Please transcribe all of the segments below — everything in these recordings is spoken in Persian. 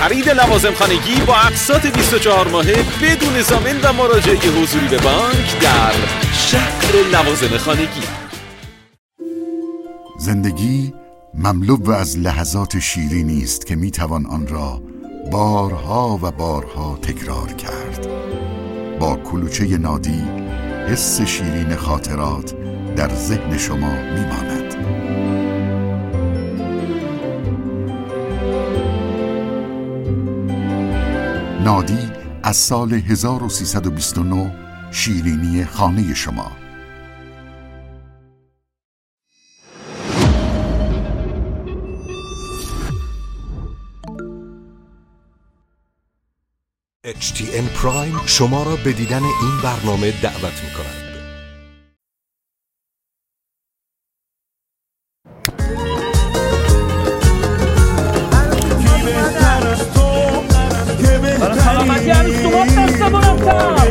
خرید لوازم خانگی با اقساط 24 ماهه بدون زامن و مراجعه حضوری به بانک در شهر لوازم خانگی زندگی مملو از لحظات شیرینی است که می‌توان آن را بارها و بارها تکرار کرد. با کلوچه نادی حس شیرین خاطرات در ذهن شما میماند. نادی از سال 1329 شیرینی خانه شما HTN پرایم شما را به دیدن این برنامه دعوت می کند. time.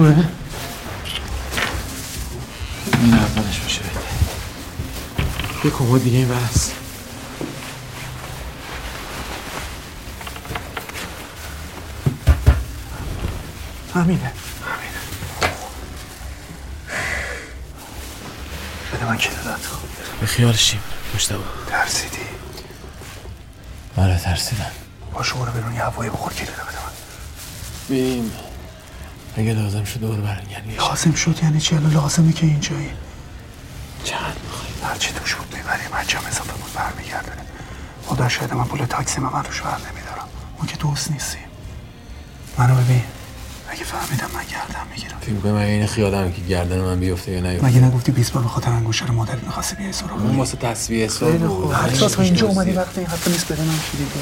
توه این اولش میشه یه کمد دیگه این بس همینه. بده من کلیدت به خیال شیم مشتبه. ترسیدی؟ آره ترسیدم. باشه برو بیرون یه هوایی بخور کلیدو بده من. اگه لازم شد دور برگردی لازم شد یعنی چی الان لازمه که اینجایی چقدر میخوایی هر چی توش بود می‌بریم هر چی هم اضافه بود برمیگردونیم خدا شاید من پول تاکسی من روش بر نمیدارم. ما که دوست نیستیم. منو ببین. اگه فهمیدم من گردم می‌گیرم. فکر کنم اگه این خیالم که گردن من بیفته یا نیفته. مگه نگفتی 20 بار به خاطر انگوشه رو مادرت می‌خواستی بیای سراغ اون واسه تصویه حساب بود. هر اینجا اومدی وقت این حرف نیست بده من کلید رو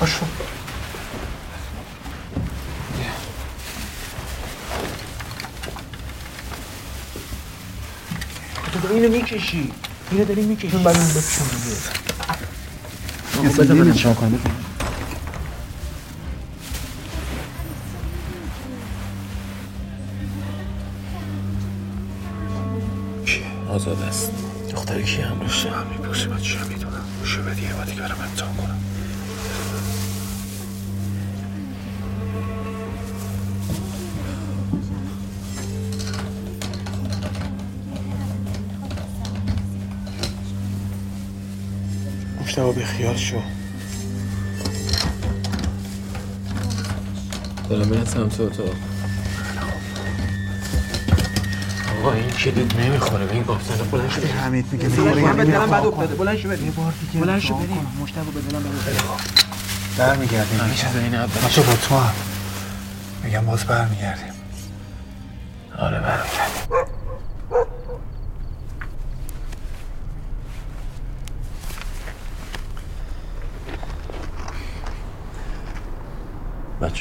باشو تو داری اینو می‌کشی. اینو داری می‌کشی. اون بعد من بپیشم دیگه کنم. آزاد است؟ دختر کی هم روشه من میپوسی من چی می‌دونم. بار دیگه برم امتحان کنم. مشتبه به خیال شو. دارم میرم سمت اتاق. آقا این کلید نمی‌خوره. به این گفتن بلند شده حمید میگه بدلم بعد افتاده بلند شو بریم بار دیگه بلند شو بریم. مشتبه بدلم افتاده برمیگردیم. همیشه این اول بچه با تو هم. میگم باز برمیگردیم آره برمیگردیم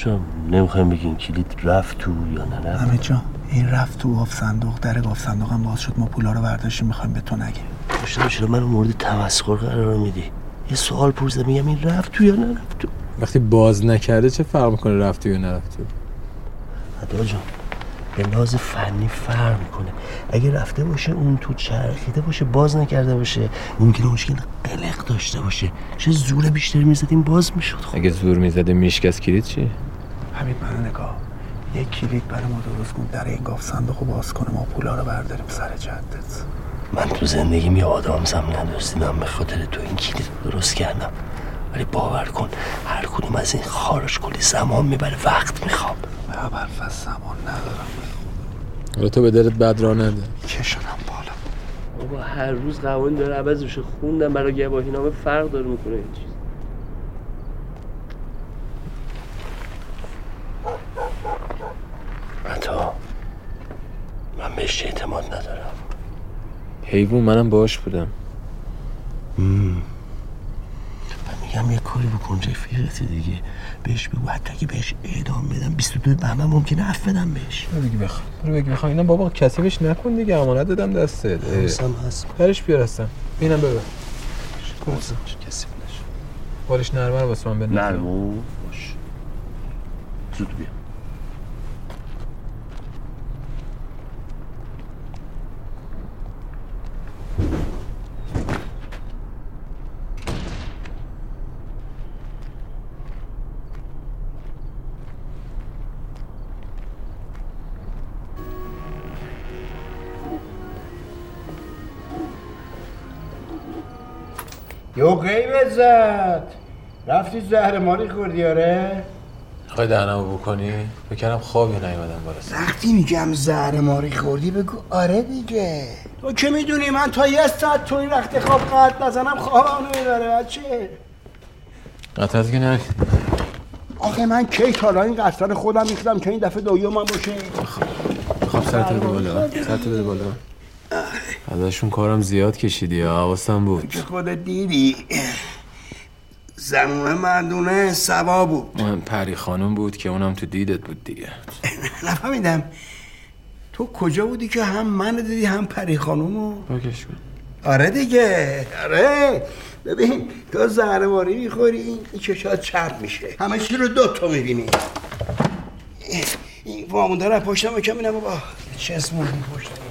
بچه هم نمی‌خوایم بگین کلید رفت تو یا نه رفت. همه جا. این رفت تو گاف صندوق در گاف صندوق هم باز شد. ما پولا رو برداشتیم می‌خوایم به تو نگیم. چرا من مورد تمسخر قرار میدی. یه سوال پرسیدم میگم این رفت تو یا نرفت تو؟ وقتی باز نکرده چه فرق می‌کنه رفتی یا نرفتی عدا جان به لحاظ فنی فرق می‌کنه. اگه رفته باشه اون تو چرخیده باشه باز نکرده باشه. ممکنه مشکل قلق داشته باشه. چه زور بیشتری می‌زدیم باز می‌شد. خب. اگه زور می‌زده میشکست کلید چی؟ همین منو نگاه. یک کلید برای ما درست کن در این گاف صندوق باز کنه. ما پولا رو برداریم سر جدت من تو زندگیم یه آدم زم نداشتیدم به خاطر تو این کلید رو درست کردم. ولی باور کن هر کدوم از این خارش کلی زمان می‌بره. وقت می‌خوام به برف از زمان ندارم. حالا تو به دلت بد راه نده. کشونم بالا. بابا هر روز قوانین داره عوض میشه خوندم. برای گواهی نامه فرق داره می‌کنه. این چیز عطا من بهش اعتماد ندارم. حیوان منم باش بودم. من میگم یه کاری بکن رفیقت دیگه. بهش بگو حتی اگه بهش اعدام بدم 22 بهمن ممکنه عفو بدم بهش. برو بگی بخوام برو بگی بخوام اینا بابا کثیفش نکن دیگه امانت دادم دستت. اه. حواسم هست. برش بیار هستم اینم ببر. حواسم کسی نشه بالش نرمه رو واسه من بنداز نرمو باش. زود بیا. یو غیبت زد رفتی زهر ماری خوردی آره؟ خواهی دهنمو بکنی؟ بکنم خوابی نیومدم سر. وقتی میگم زهر ماری خوردی بگو آره دیگه. تو که می‌دونی من تا یه ساعت تو این وقت خواب قد نزنم خوابم نمی‌بره بچه. قطعت که نه. آخه من کی تالا این قصر خودم میخدم که این دفعه دویومم باشه؟ خب سرت بده بالا. سرت بده بالا. ازشون کارم زیاد کشیدی ها حواسم بود؟ که خودت دیدی زنونه مردونه سوا بود. مهم پری خانم بود که اونم تو دیدت بود دیگه. نفهمیدم. تو کجا بودی که هم من دیدی هم پری خانومو؟ بکش کن. آره دیگه. آره. ببین تو زهرواری می‌خوری این چشات چرب میشه. همه چی رو دو تا می‌بینی. این وامونده رو پشتم کم اینم بابا. چسبوندی پشتم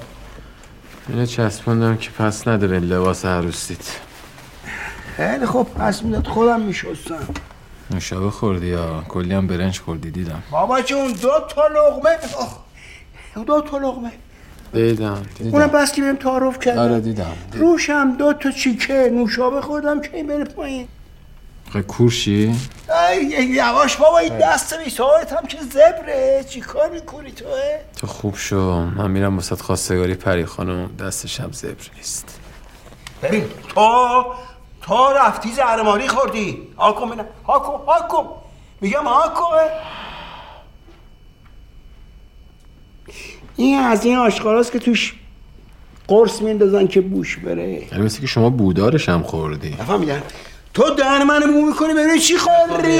اینو چسبوندم که پس نداره لباس عروسیت خیلی خوب پس می‌داد خودم میشستم. نوشابه خوردی یا کلی هم برنج خوردی؟ دیدم. بابا جون دو تا لغمه؟ آه، دو تا لغمه. دیدم دیدم. اونم بس که بهم تعارف کردم آره دیدم. روشم دو تا چیکه نوشابه خوردم که این بره پایین؟ خیلی کورشی؟ ای یواش بابا این دست بیساعت هم که زبره. چی کار می‌کنی تو اه؟ تو خوب شو. من میرم وسط خواستگاری پری خانم. دستش هم زبر نیست. ببین تو تو رفتی زهرماری خوردی. هاکم بینم هاکم هاکم میگم هاکم این از این آشغالاست که توش قرص میندازن که بوش بره. یعنی مثل که شما بودارش هم خوردی. نفهمیدن تو دهن منو بو می‌کنی ببین چی خوری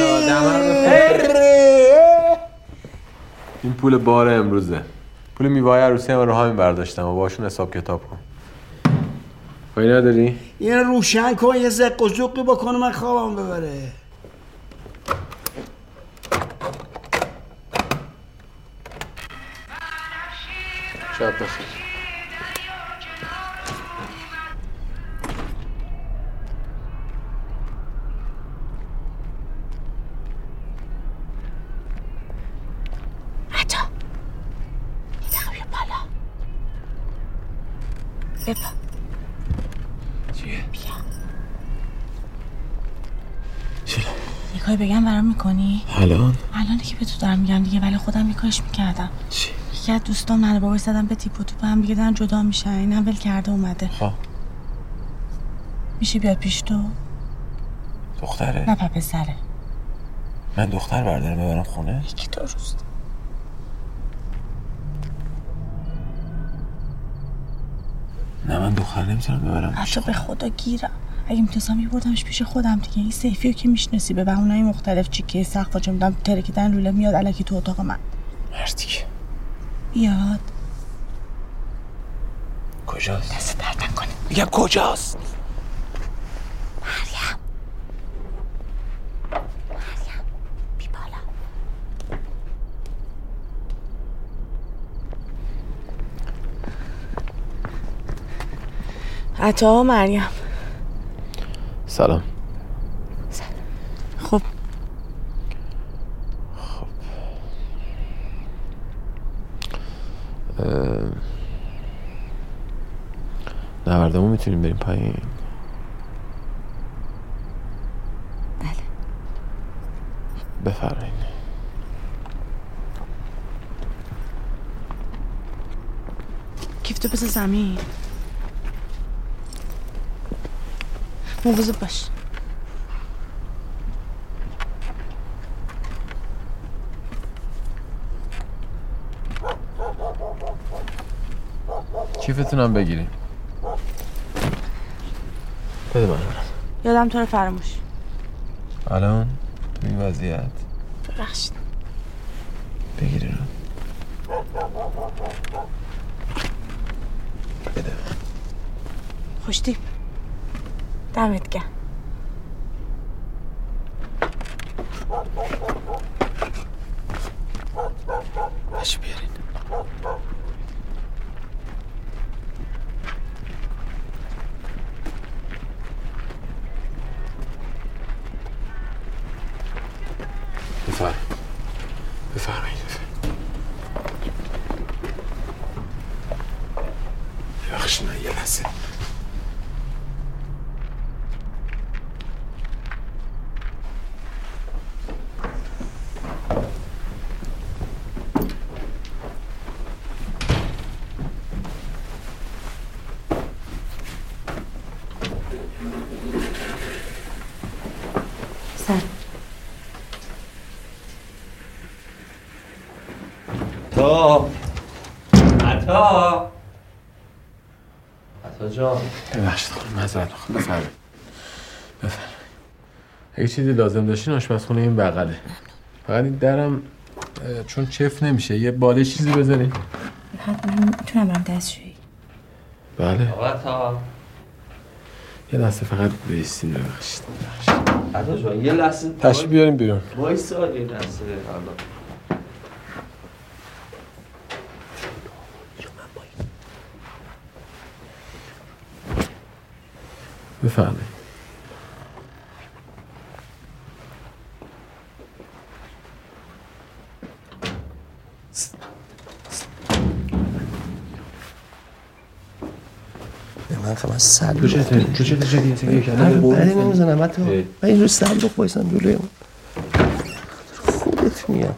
این پول بار امروزه. پول میوای عروسی هم رو همین برداشتم و باشون حساب کتاب کن. پایی نداری؟ این روشن کن یه زق و زقی بکنه من خوابم ببره. شب بخیر بپا چیه؟ بیا یه کاری بگم برام می‌کنی؟ الان؟ الان که به تو دارم میگم دیگه ولی خودم یه کارش می‌کردم چی؟ یکی از دوستام ننه بابای زدم به تیپ و توپ هم دیگه دارن جدا میشن اینم ول کرده اومده خب میشه بیاد پیش تو؟ دختره؟ نه پپه سره من دختر بردارم ببرم خونه؟ یکی دو روز نه من دختر نمی‌تونم ببرم حتی به خدا گیرم. اگه می‌تونستم میبردمش پیش خودم دیگه. این سیفی رو که می‌شناسی به بهونهای مختلف چیکه سقف چه می‌دونم ترکیدن لوله میاد الکی تو اتاق من. مردی که. بیاد. کجاست؟ دست درد نکنه. میگم کجاست؟ عطا مریم. سلام. خب. اه، نوردمون می‌تونیم بریم پایین؟ بله. بفرمایید. کیفتو بذار زمین مواظب باش کیفتونم بگیریم بده من یادم تو رو فراموش الان تو این وضعیت ببخشید بگیری رو بده خوشتیپ دمت گرم باش بیارین بفرمایید بفرمایید ببخشید من یه لحظه سر تا عطا عطا جان می‌خوام بفرمایید. بفرمایید. اگه چیزی لازم داشتین آشپزخونه این بغله. فقط این درم چون چف نمیشه. یه باله چیزی بذارین من می‌تونم برم دستشویی. بله. آقا یه لحظه فقط بیستین ببخشید. عطا جان یه لحظه. تشریف بیاریم بیرون. وایسا یه لحظه. بفرمایید من خب از صد تو چطوری؟ تو؟ یه کردن؟ بعدی نمی‌زنم حتی. من اینجور صندوق بایستم جلوی اون خودت میام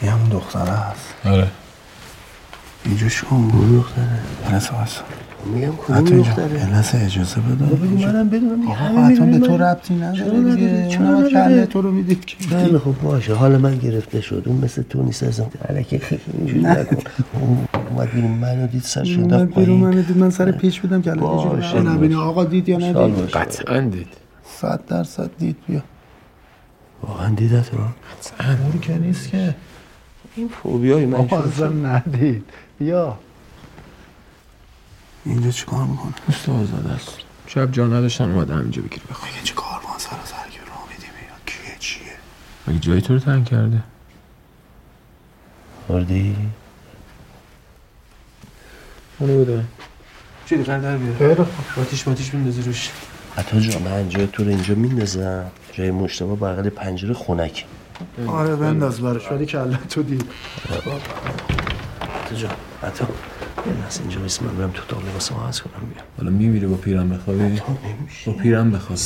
این همون دختره هست آره اینجا شو اون دختره پرسه واسه میگم کدوم اینجا دختره؟ لحظه اجازه بده بگو منم بدونم آقا همه حتما به تو من- ربطی نداره دیگه نداره؟ چرا؟ کله تو رو می‌دید که. خیلی خوب باشه. حالا من گرفته شد. اون مثل تو نیست ازم علکی. اینجوری نکن اون اومد بیرون منو دید سر شد من بیرون من دید. من سر پیچ بودم که الان نبینه. آقا دید یا ندید. قطعا دید. صد درصد دید. بیا. واقعا دیدت رو؟ امور که نیست که. این فوبیای من آقا ندید. بیا. اینجا چیکار می‌کنه؟ دوست آزاده است. شب جا نداشتن اومده همینجا بگیر بخواب. میگه چی کار ما سر سرگی را میدیم؟ یا کیه چیه؟ مگه جایی تو رو تنگ کرده؟ خوردی؟ اونو بده. چیلی قندر بیار آتیش ماتیش بندازی روش. حتی جا من جای تو رو اینجا میندازم. جای مشتبه بغل پنجره خونک آره بنداز براش. ولی کله تو دید حتی جا حتی یه لحظه اینجا بایست من برم تو تاق لباس ما کنم بیام حالا میمیری با پیرم بخوابی؟ با پیرم بخواب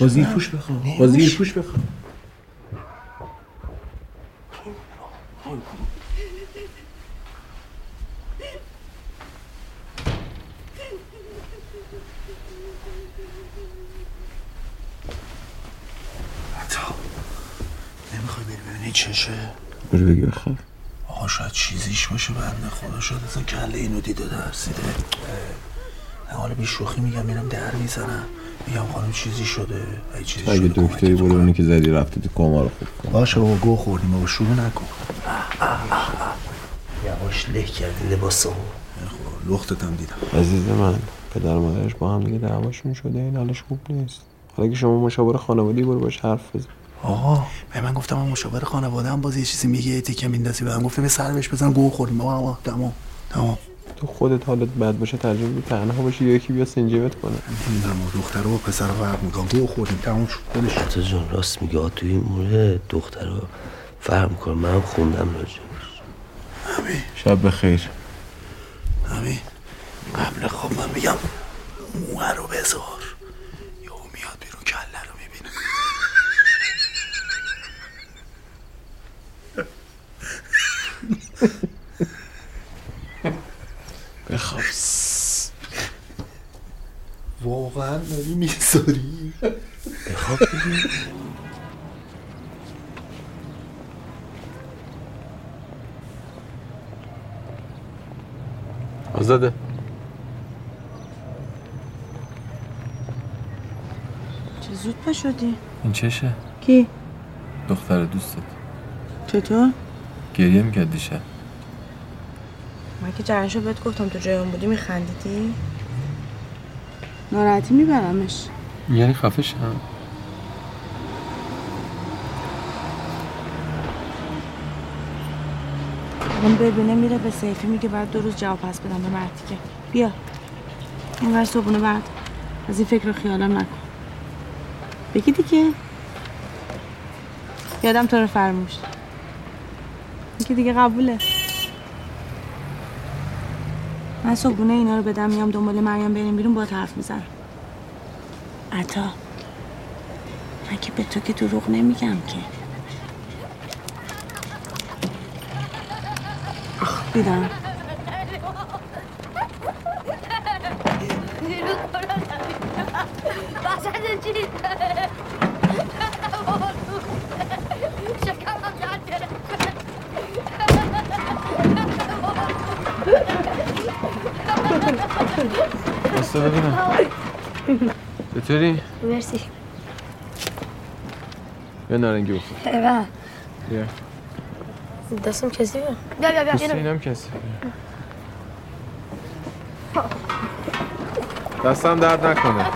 با زیر پوش بخواب. با زیر پوش بخواب. نمی‌خوای بری ببینی چشه برو بگی بخواب. آقا شاید چیزیش باشه بنده خدا. شاید اصلا کله اینو دیده درسیده نه حالا بی شوخی میگم میرم در می‌زنم. میگم خانم چیزی شده؟ ای چیزی اگه دکتری برو اونی که زدی رفته تو کما رو خوب کن باشه بابا گو خوردیم بابا. شروع نکن. یواش له کردی لباسمو لختت هم دیدم. عزیز من پدر مادرش با هم دیگه دعواشون شده این حالش خوب نیست. حالا که شما مشاور خانوادگی برو باش حرف بزن. آقا به من گفتم من مشاور خانواده هم باز یه چیزی میگه یه تیکه میندازی به من. گفتم یه سر بهش بزن گو خوردیم آقا آقا تمام. تمام. تو خودت حالت بد باشه ترجیح میدی تنها باشی یا یکی بیا سنجیبت کنه. نمی‌دونم دختر و پسر رو فرق می‌کنم گو خوردیم تمام شد. کن. حتی جان راست میگه. توی این مورد دختر رو فهم کنم من هم خوندم راجبش همین. شب بخیر. همین. قبل خواب من میگم موه رو بذار یهو میاد بیرون کله رو می‌بینه بخواب واقعا بخواب بگی آزاده. چه زود پا شدی؟ این چشه؟ کی؟ دختر دوستت. چطور؟ گریه می‌کرد دیشب من که جرنشو بهت گفتم تو جای اون بودی میخندیدی؟ ناراحتی میبرمش. یعنی خفه شم. اون ببینه میره به سیفی میگه بعد دو روز جواب پس بدم به مرتیکه بیا. اینور صبحونه بعد. از این فکر و خیالم نکن. بگی دیگه. یادم تو رو فرموش. که دیگه قبوله. من صبحونه اینا رو بدم میام دنبال مریم بریم بیرون با حرف می‌زنم عطا. من که به تو که دروغ نمیگم که. آخ بیدم چطوری؟ مرسی. یه نارنگی بخور. ایوه. بیا. دستم کسی بیا بیا بیا بیا اینو- اینم کسی. دستم درد نکنه.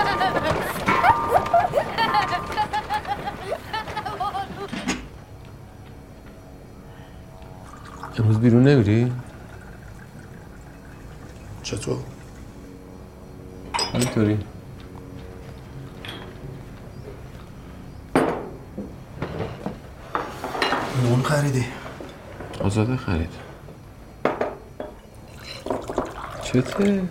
امروز بیرون نمیری؟ چطور اینطوری نون خریدی آزاده خرید چته؟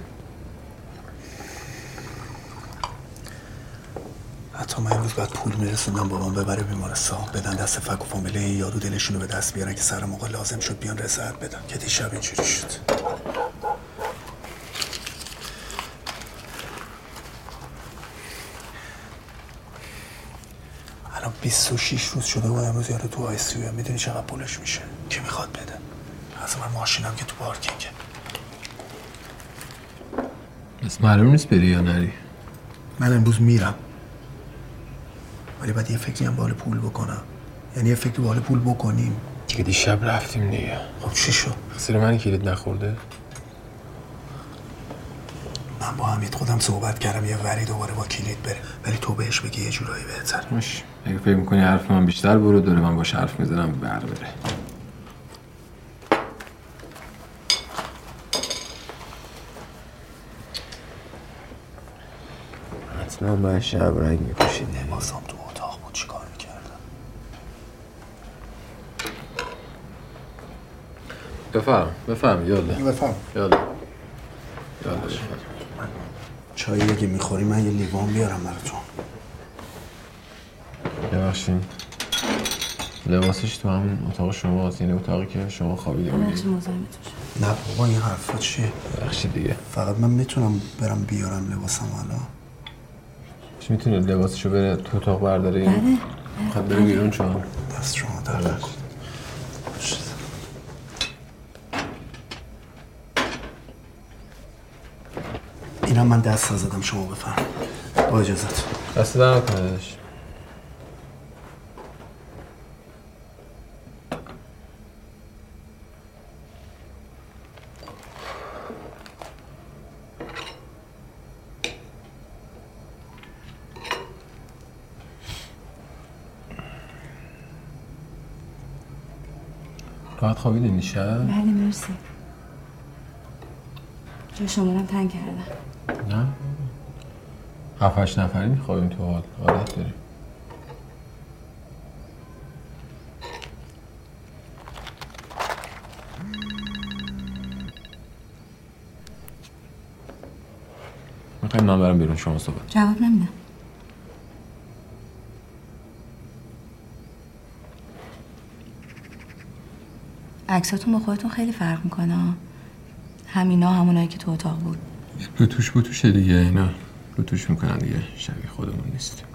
حتی من امروز باید پول میرسوندم بابام ببره بیمارستان بدن دست فک و فامیله یارو دلشونو به دست بیارن که سر موقع لازم شد بیان رضایت بدن. که دیشب اینجوری شد. الان 26 روز شده و امروز یارو تو آی سی می‌دونی چقدر پولش میشه. کی می‌خواد بده؟ از من ماشینم که تو پارکینگه. بس معلوم نیست بری یا نری. من امروز میرم. ولی باید یه فکری هم بال پول بکنم. یعنی یه فکری بال پول بکنیم. دیگه دیشب رفتیم دیگه. خب چی شد؟ سر من کلید نخورده. من با حمید خودم صحبت کردم. یه وری دوباره با کلید بره. ولی تو بهش بگی یه جورایی بهتر. باش. اگه فکر می‌کنی حرف من بیشتر برو داره من باش حرف می‌زنم بر بره. حتما باید شب رنگ میپوشید. لباسام تو اتاق بود. چیکار می‌کردم؟ بفهم بفهم یالا بفهم یالا بفهم چایی اگه می‌خوری من یه لیوان بیارم براتون. ببخشید. لباسش تو همون اتاق شما هست یعنی اتاقی که شما خوابیده بودید. نه بابا این حرفا چیه؟ ببخشید دیگه. فقط من می‌تونم برم بیارم لباسم حالا چی می‌تونه لباسشو بره تو اتاق برداره؟ بله می‌خواد بره بیرون چون دست شما در نکن اینم من دست نزدم شما بفهم با اجازت دست در نکنه خوابیدین شب؟ بله مرسی. جا شما هم تنگ کردم. نه. هفت هشت نفری میخوابیم تو حال. عادت داریم. می‌خوایم من برم بیرون شما صحبت. جواب نمیدم. عکساتون با خودتون خیلی فرق می‌کنه. همینا همونایی که تو اتاق بود. بوتوش بوتوشه دیگه. اینا بوتوش می‌کنن دیگه. شبیه خودمون نیستیم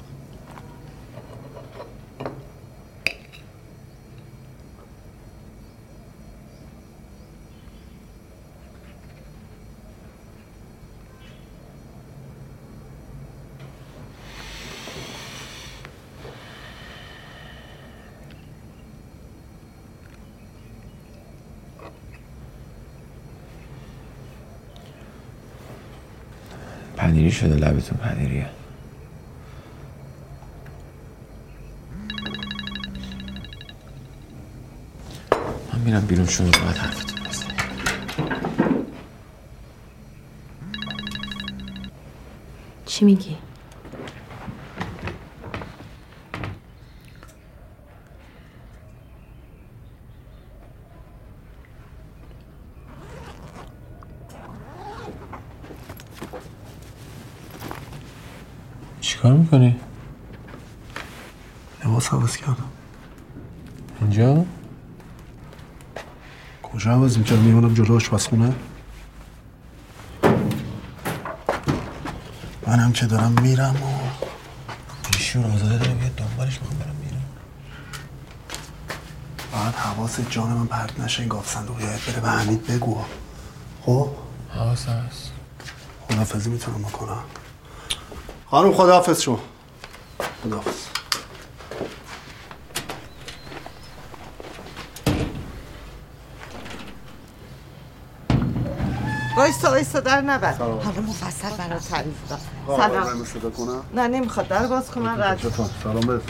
پنیری شده لبتون پنیریه من میرم بیرون شما باید حرفتون چی میگی؟ چیکار می‌کنی؟ لباس عوض کردم. اینجا؟ کجا عوض می‌کردم؟ میمونم جلو آشپزخونه. منم که دارم میرم و ایشون آزاده داره بیاد دنبالش می‌خوام برم بیرون. باید حواس جان من پرت نشه این گاف صندوق یاد بره به حمید بگو. خب؟ حواس هست. خدافزی می‌تونم بکنم. خانم خداحافظ شما. خداحافظ. وایستا وایستا در نبر حالا مفصل برای تعریف دار سلام. صدا کنم؟ نه نمی‌خواد. در باز کن من رد. سلام برس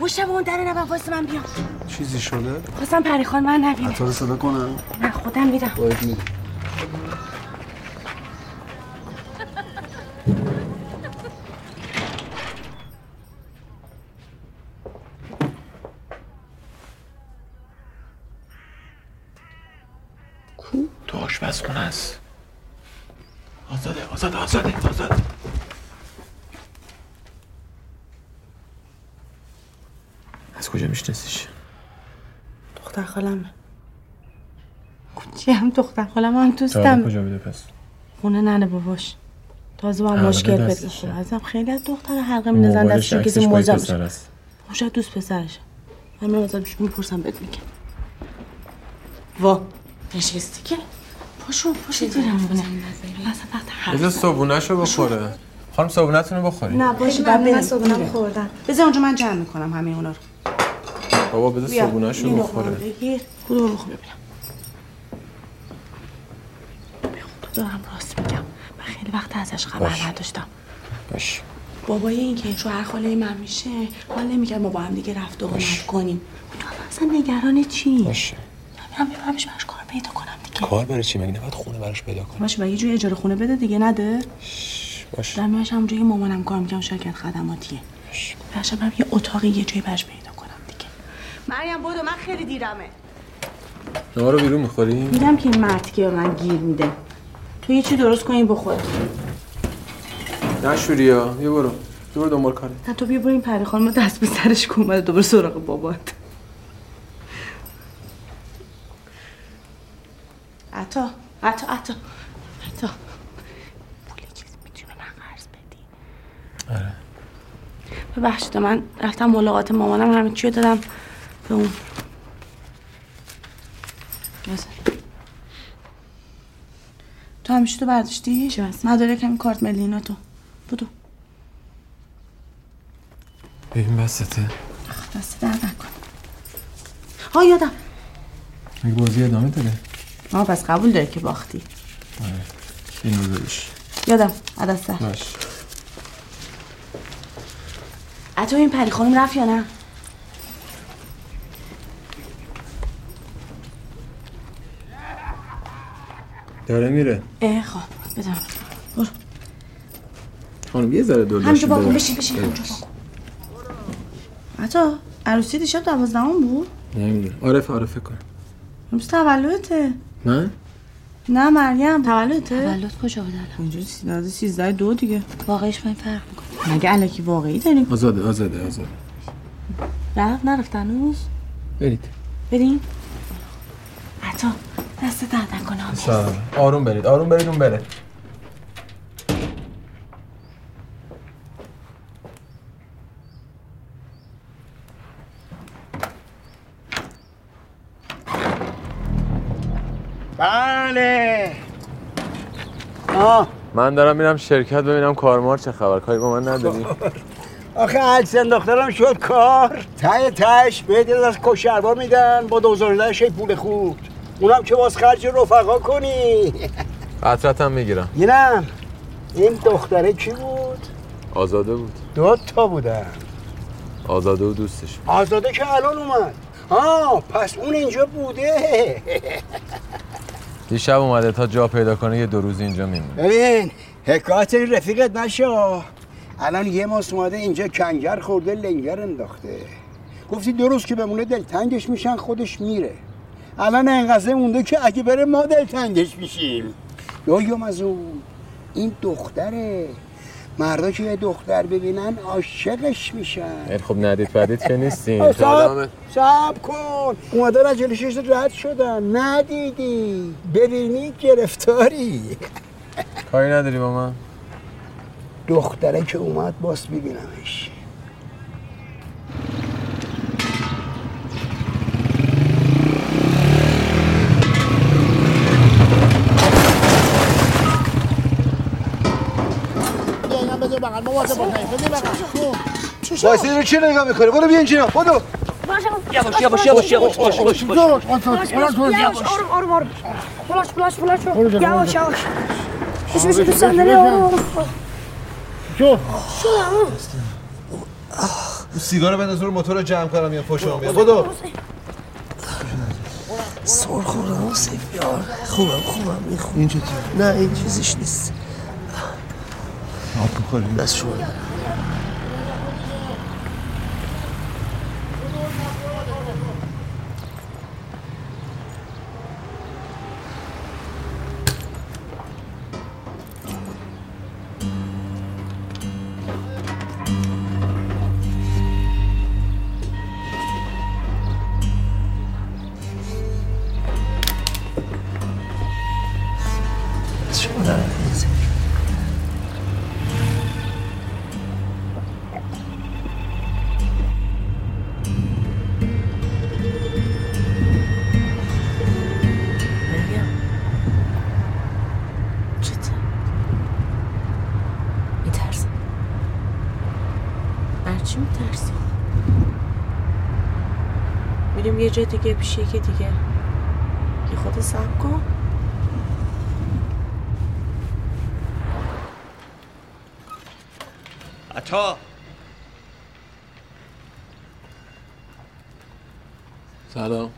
مشتبه اون در نبر واسه من بیام چیزی شده؟ خواستم پریخان من نبینه عطار صدا کنم؟ نه خودم میرم باید میری آشپزخونه است آزاده آزاده آزاده آزاده از کجا میشناسیش دختر خالمه دختر خالم هم دوستم کجا بوده پس؟ خونه ننه باباش. تازه با مشکل پیدا. شده ازم خیلی از دختر حلقه میندازن دستش کسی پسر میشه شاید دوست پسرشه. من میرم ازش می‌پرسم بهت میگم. وا. نشستی که؟ پاشو پاشو دیرم بونه اصلا وقت حرف بذار زدن. صبونه‌شو بخوره. خانم صبونتون رو بخوری نه باشه بعد من میره. خوردم. بذار اونجا من جمع می‌کنم همه اونا رو. بابا بذار بیا. صبونه‌شو این بخوره. برو برو ببینم به خدا دارم راست میگم. من خیلی وقت ازش خبر باش. نداشتم. باش. بابای این که شوهر خاله من میشه حال نمی‌کرد ما با هم دیگه رفت و آمد کنیم. اصلا نگران چی باشه میرم ببرمش براش کار پیدا کنم دیگه. کار برای چی؟ مگه نباید خونه براش پیدا کنی؟ باشه یه جوی اجاره خونه بده دیگه نده؟ باشه در میاش همونجا که مامانم کار می‌کنم شرکت خدماتیه. باشه من یه اتاقی یه جایی براش پیدا کنم دیگه. مریم بدو من خیلی دیرمه. شما رو بیرون می‌خوری؟ میدم که این مرد که به من گیر میده. تو یه چی درست کنی بخور نه شوریا یه برو. یه برو دنبال کاره نه تو بیا برو این پری خانم دست به سرش که اومده دوباره سراغ بابات. عطا عطا عطا. عطا. پول چیزی می‌تونی به من قرض بدی. آره. ببخشید من رفتم ملاقات مامانم همه چی رو دادم به اون. بزن. تو همیشه تو برداشتی؟ چی مداره کمی کارت ملی اینا تو. بودو ببین بسته دست درد نکن. ها یادم. مگه بازی ادامه داره. آه پس قبول داره که باختی. آره. اینو بذارش یادم. سر باش. عطا این پری خانم رفت یا نه؟ داره میره. اه خواب بدم برو. خانم یه ذره دور همینجا باکن ببر. بشین بشین همینجا باکن عطا عروسی دیشب دوازدهم بود؟ نمی‌دونم. آره فکر کنم. امروز تولدته؟ من نه مریم. تولدته؟ تولد کجا بود الان؟ اینجا سیزده سیزده دو دیگه. واقعیش من فرق می‌کنه. مگه علکی واقعی داریم؟ آزاده آزاده آزاده. رفت نرفت هنوز؟ برید. بریم. دست درد نکنه سلام. آروم برید آروم برید اون بره. بله. آه. من دارم میرم شرکت ببینم کارمار چه خبر. کاری با من نداری؟ آخه عکس انداختنم شد کار. ته تش بهت از کشربا میدن با دوزاردهش پول خوب اونم که باز خرج رفقا کنی. قطرت هم می‌گیرم. اینم این دختره کی بود؟ آزاده بود. دو تا بودن. آزاده و دوستش آزاده که الان اومد. آه پس اون اینجا بوده. دیشب اومده تا جا پیدا کنه یه دو روز اینجا میمونه. ببین حکایت رفیقت نشا الان یه ماست اومده اینجا کنگر خورده لنگر انداخته. گفتی دو روز که بمونه دلتنگش میشن خودش میره. الان انقدر مونده که اگه بره ما دلتنگش میشیم. دویم از اون این دختره. مردا که یه دختر ببینن عاشقش میشن. خب ندید فدید که نیستین. سب سب کن. اومدن از جلوشش رد شدن. ندیدی. ببینی گرفتاری. کاری نداری با من؟ دختره که اومد باز ببینمش وایسی رو چی نگاه می‌کنه برو بیا اینجا. بدو. یواش یواش یواش یواش یواش یواش. Yavaş oğlum oğlum oğlum. Flash flash flash. Yavaş yavaş. Hiç hiç hiç sen nereye oğlum? شو. Şu lan. سیگار بنداز رو موتور رو جمع کنم یا پشت میاد بدو. سر خوردم سفیار خوبم خوبم می‌خوام. این چطور؟ نه این چیزیش نیست. آب بخوریم دست شما یه جای دیگه پیش یکی دیگه. یه خود سب کن. عطا. سلام.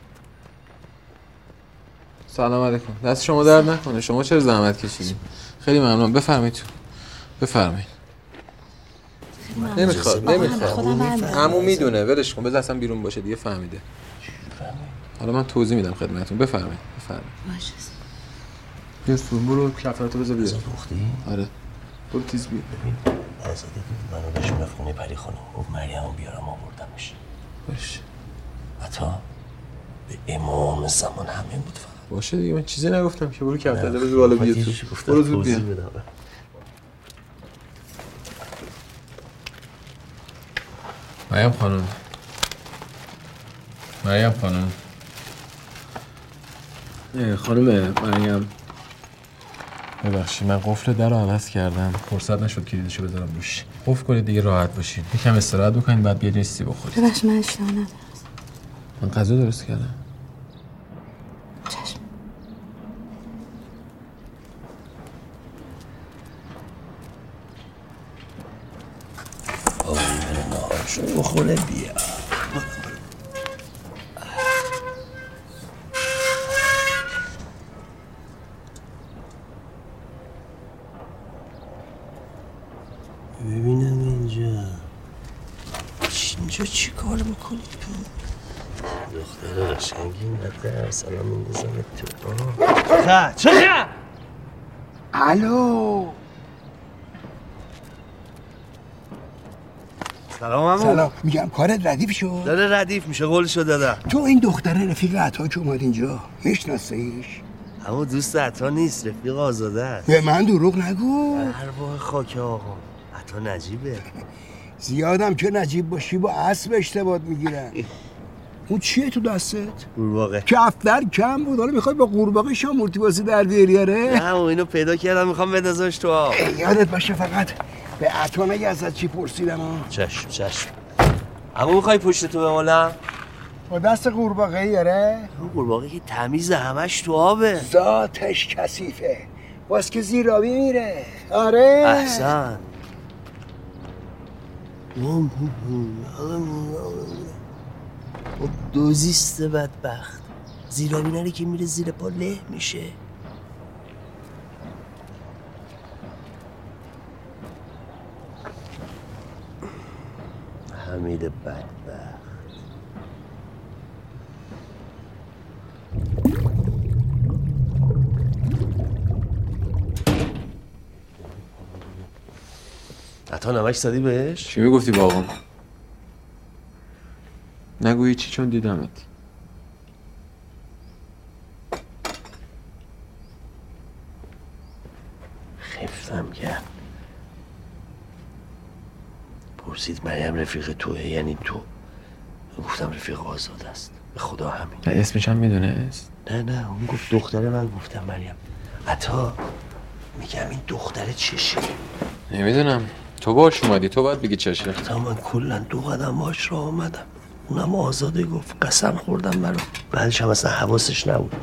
سلام علیکم. دست شما درد نکنه. شما چرا زحمت کشیدین؟ خیلی ممنون. بفرمایید تو. بفرمایید. نمی‌خواد نمی‌خواد. عمو می‌دونه. ولش کن. بذار اصلا بیرون باشه دیگه. فهمیده. حالا من توضیح میدم خدمتتون. بفرمایید. بفرمایید. باشه. بیا تو برو کفراتو بذار بیا آره. برو تیز بیا. آزاده بود. منو بهش رفت خونه پری خانم. گفت مریم بیارم آوردمش. باشه. عطا؟ به امام زمان همین بود فقط. باشه دیگه من چیزی نگفتم که. برو کفتله بذار بالا بیا تو. برو زود بیا. مریم خانم. مریم خانم. خانم مریم. ببخشید من قفل در رو عوض کردم. فرصت نشد کلیدشو بذارم روش. قفل کنید دیگه راحت باشین. یکم استراحت بکنید بعد بیاید سی بخورید. ببخش من اشتباه ندارم من غذا درست کردم. چشم. آقا بره نهارشو بخوره بیا ببینم اینجا چی- اینجا چی کار می‌کنی تو دختر قشنگی نده سلام میندازم تو. چه الو. سلام عمو. سلام. میگم کارت ردیف شد؟ داره ردیف میشه قولشو دادم تو این دختره رفیق عطا که اومد اینجا میشناسیش؟ اما دوست عطا نیست رفیق آزاده است. به من دروغ نگو. ارواح خاک آقا. عطا نجیبه. زیادم که نجیب باشی با اسب اشتباه می‌گیرن. اون چیه تو دستت؟ قورباغه. کفتر کم بود حالا می‌خوای با قورباغه شامورتی بازی در بیاری نه آره؟ اما اینو پیدا کردم می‌خوام بندازمش تو آب. یادت باشه فقط به عطا نگه ازت چی پرسیدم ها چشم چشم. اما می‌خوای پشت تو بمالم؟ با دست قورباغه یاره اون قورباغه که تمیز همش تو آبه. ذاتش کثیفه. باز که زیرابی میره. آره؟ احسن. دوزیست بدبخت. نره که میره زیر پا له میشه. حمید بدبخت عطا نمک زدی بهش؟ چی می‌گفتی با آقام نگویی چی چون دیدمت. خفتم کرد. پرسید مریم رفیق توه یعنی تو. گفتم رفیق آزاد است. به خدا همین. نه اسمش هم می‌دونست نه نه اون گفت دختره من گفتم مریم. عطا میگم این دختره چشه نمی‌دونم. تو باش اومدی تو باید بگی چشه تا من کلا دو قدم باش را آمدم اونم آزاده گفت قسم خوردم برا بعدش هم اصلا حواسش نبود.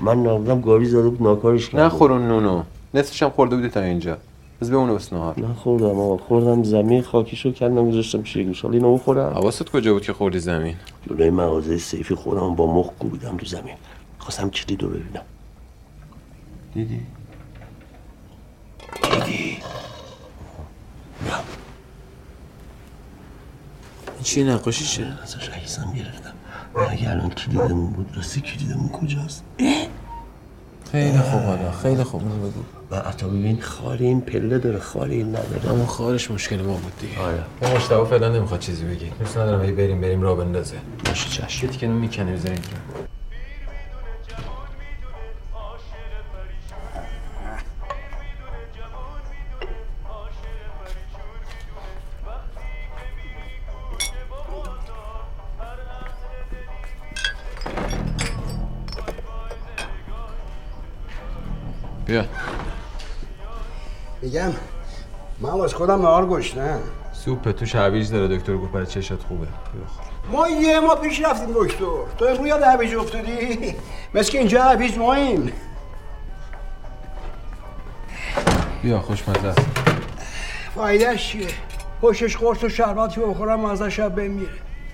من نبودم گاری زده بود ناکارش کرد نخور اون نونو. نصفش هم خورده بودی تا اینجا. بس بمونه بس نهار. نخوردم آقا خوردم زمین خاکیشو کردم گذاشتم گوش. حالا اینو بخورم. حواست کجا بود که خوردی زمین؟ جلوی مغازه سیفی خودم با مخ کوبیدم تو زمین. خواستم کلیدو ببینم. دیدی؟ دیدی؟ این چی نقاشی چه ازش عکسم گرفتم. اگه الان کلیدمون بود راستی کلیدمون کجاست؟ خیلی خوب حالا خیلی خوب اونو بگو. و عطا ببین خالی این پله داره خالی این نداره اما خارش مشکل ما بود دیگه. آره. ما مشتبه فعلا نمی‌خواد چیزی بگی دوست ندارم هی بریم بریم را بندازه. باشه چشم. یه تیکه نون بیا. میگم من واسه خودم نهار گشتم سوپ توش هویج داره دکتر گفت برای چشات خوبه. خور. ما یه ما پیش رفتیم دکتر. تو امروز یاد هویج افتادی؟ مثل که اینجا هویج ماییم بیا خوشمزه است. فایدهش چیه؟ پشتش قرص و شرباتی بخورم مزه شب بمیره.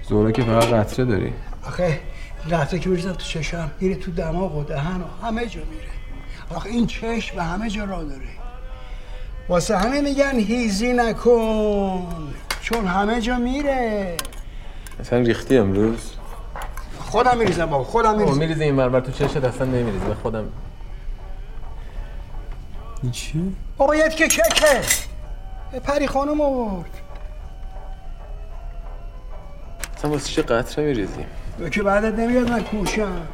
زورا که فقط قطره داری. آخه قطره که بریزم تو چشم میره تو دماغ و دهن و همه جا میره. آخه این چشم به همه جا راه داره. واسه همه میگن هیزی نکن چون همه جا میره. مثلا ریختی امروز؟ خودم میریزم بابا خودم او میریزم. میریزی این بربر تو چشت اصلا نمیریزی به خودم. این چی؟ باید که ککه پری خانم آورد. اصلا واسه چه قطره میریزی؟ که بعدت نمیاد من کوشم.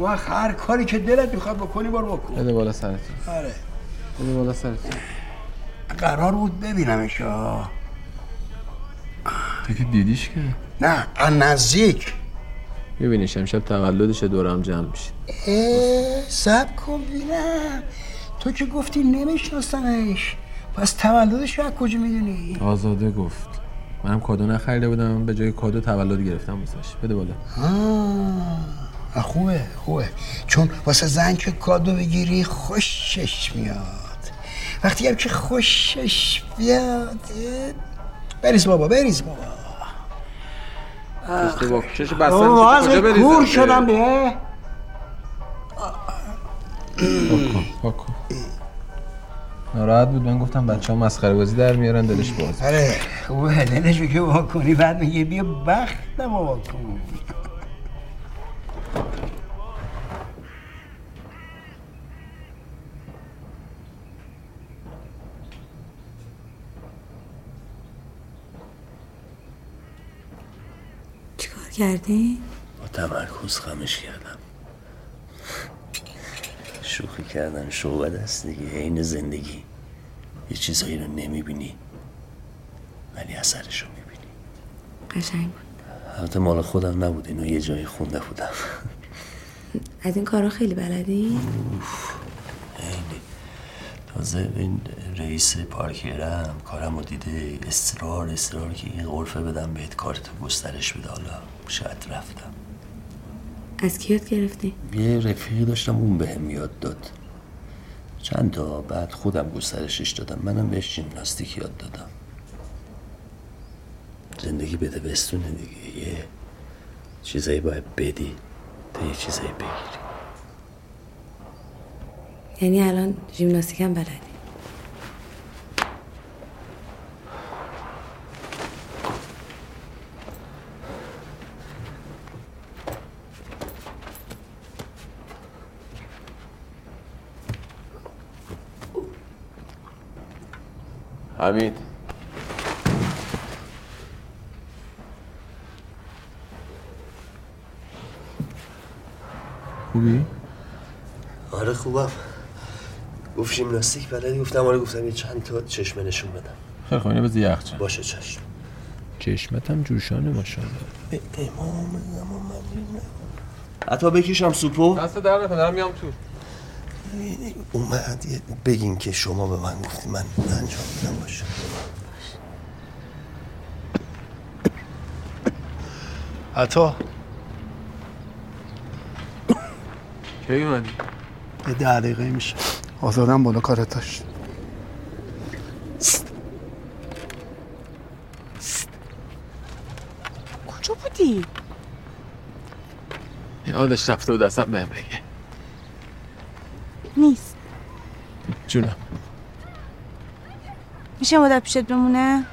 اون هر کاری که دلت می‌خواد بکنی بار بکن. بده بالا سرت. آره. بده بالا سرت. قرار بود ببینمش آه. تو که دیدیش که؟ نه از نزدیک. میبینیش امشب تولدش دورم جمع میشه. سب کن ببینم تو که گفتی نمیشناسمش. پس تولدش رو از کجا می‌دونی؟ آزاده گفت. منم کادو نخریده بودم به جای کادو تولد گرفتم واسش. بده بالا. خوبه خوبه. چون واسه زن که کادو بگیری خوشش میاد. وقتی هم که خوشش بیاد بریز بابا بریز بابا. چش بریزم کور شدم به. ناراحت بود من گفتم بچه ها مسخره بازی در میارن دلش باز. آره خوبه. دلش که وا کنی بعد میگه بیا بختم وا کن چیکار کردی؟ با تمرکز خمش کردم. شوخی کردن شعبت است دیگه عین زندگی. یه چیزایی رو نمی‌بینی ولی اثرش رو می‌بینی. قشنگ بود. البته مال خودم نبود اینو یه جایی خونده بودم. از این کارا خیلی بلدی؟ تازه این رئیس پارکیرم کارم رو دیده اصرار اصرار که این غرفه بدم بهت کارتو گسترش بده. حالا شاید رفتم. از کی یاد گرفتی؟ یه رفیقی داشتم اون بهم یاد داد. چند تا بعد خودم گسترشش دادم. منم بهش ژیمناستیک یاد دادم. زندگی بده بستونه دیگه. یه چیزایی باید بدی تا یه چیزایی بگیری. یعنی الان ژیمناستیک هم بلدی؟ حمید. خوبی؟ آره خوبم. گفت ژیمناستیک بلدی؟ گفتم آره گفتم یه چند تا چشمه نشون بدم. خیلی خوب اینو بذار یخچال باشه چشم. چشمت هم جوشانه ماشاءالله. امام امام من حتی بکشم سوپو؟ دست در نکن دارم میام تو. اومد یه- بگین که شما به من گفتی من انجام بدم باشه. عطا. کی اومدی؟ یه ده دقیقه میشه آزادم بالا کارت داشت کجا بودی؟ یادش رفته بود اصلا بهم بگه نیست جونم میشه مدت پیشت بمونه؟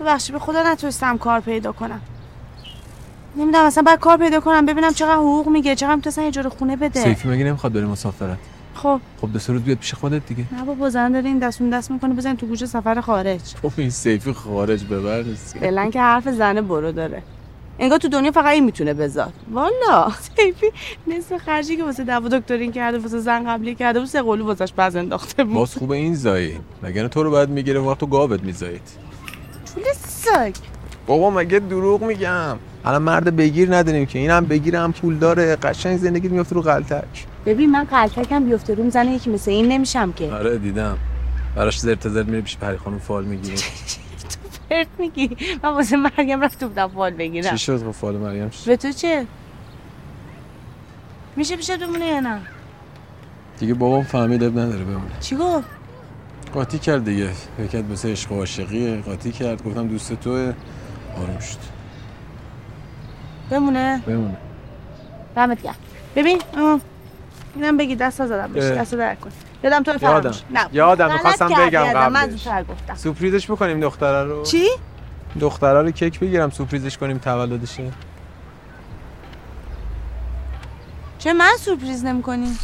ببخشید به خدا نتونستم کار پیدا کنم نمی‌دونم اصلا باید کار پیدا کنم ببینم چقدر حقوق میگه چقدر می‌تونستن اجاره خونه بده. سیفی مگه نمی‌خواد بره مسافرت؟ خب. خب دو سه روز بیاد پیش خودت دیگه. نه بابا زن داره این دستون دست می‌کنه بزن تو گوشه سفر خارج. خب این سیفی خارج ببرسی فعلا که حرف زنه برو داره. انگار تو دنیا فقط این می‌تونه بذار. والا. سیفی نصف خرجی که واسه دوا دکترین کرده واسه زن قبلی کرده بود سه قلو واسش باز انداخته بود. باز خوبه این زایی. مگه تو رو بعد می‌گیره وقت تو گاوت میزایید. طول سگ. بابا مگه دروغ میگم؟ الان مرد بگیر نداریم که. اینم بگیره هم پول داره. قشنگ زندگی میفته رو غلطک ببین من قلتکم بیفته. روم زنه یکی مثل این نمیشم که. آره دیدم. براش زرت زرت میره پیش پری خانم فال می‌گیری چرت میگی؟ من واسه مریم رفته بودم فال بگیرم. چی شد خب فال مریم؟ چی؟ به تو چه؟ میشه پیشت بمونه یا نه؟ دیگه بابام فهمید اب نداره بمونه. چی گفت؟ قاطی کرد دیگه. کرد مثل عشق و عاشقیه. قاطی کرد. گفتم دوست توه. آروم شد. بمونه. بمونه. دمت گرم. ببین آه. اینم بگی دست زدم بهش. اه. دست در کن یادم. تو فراموش. نه. یادم. می‌خواستم بگم ازم. من زودتر گفتم. سورپریزش بکنیم دختره رو؟ چی؟ دختره رو کیک بگیرم سورپریزش کنیم تولدشه. چه من سورپریز نمی‌کنی؟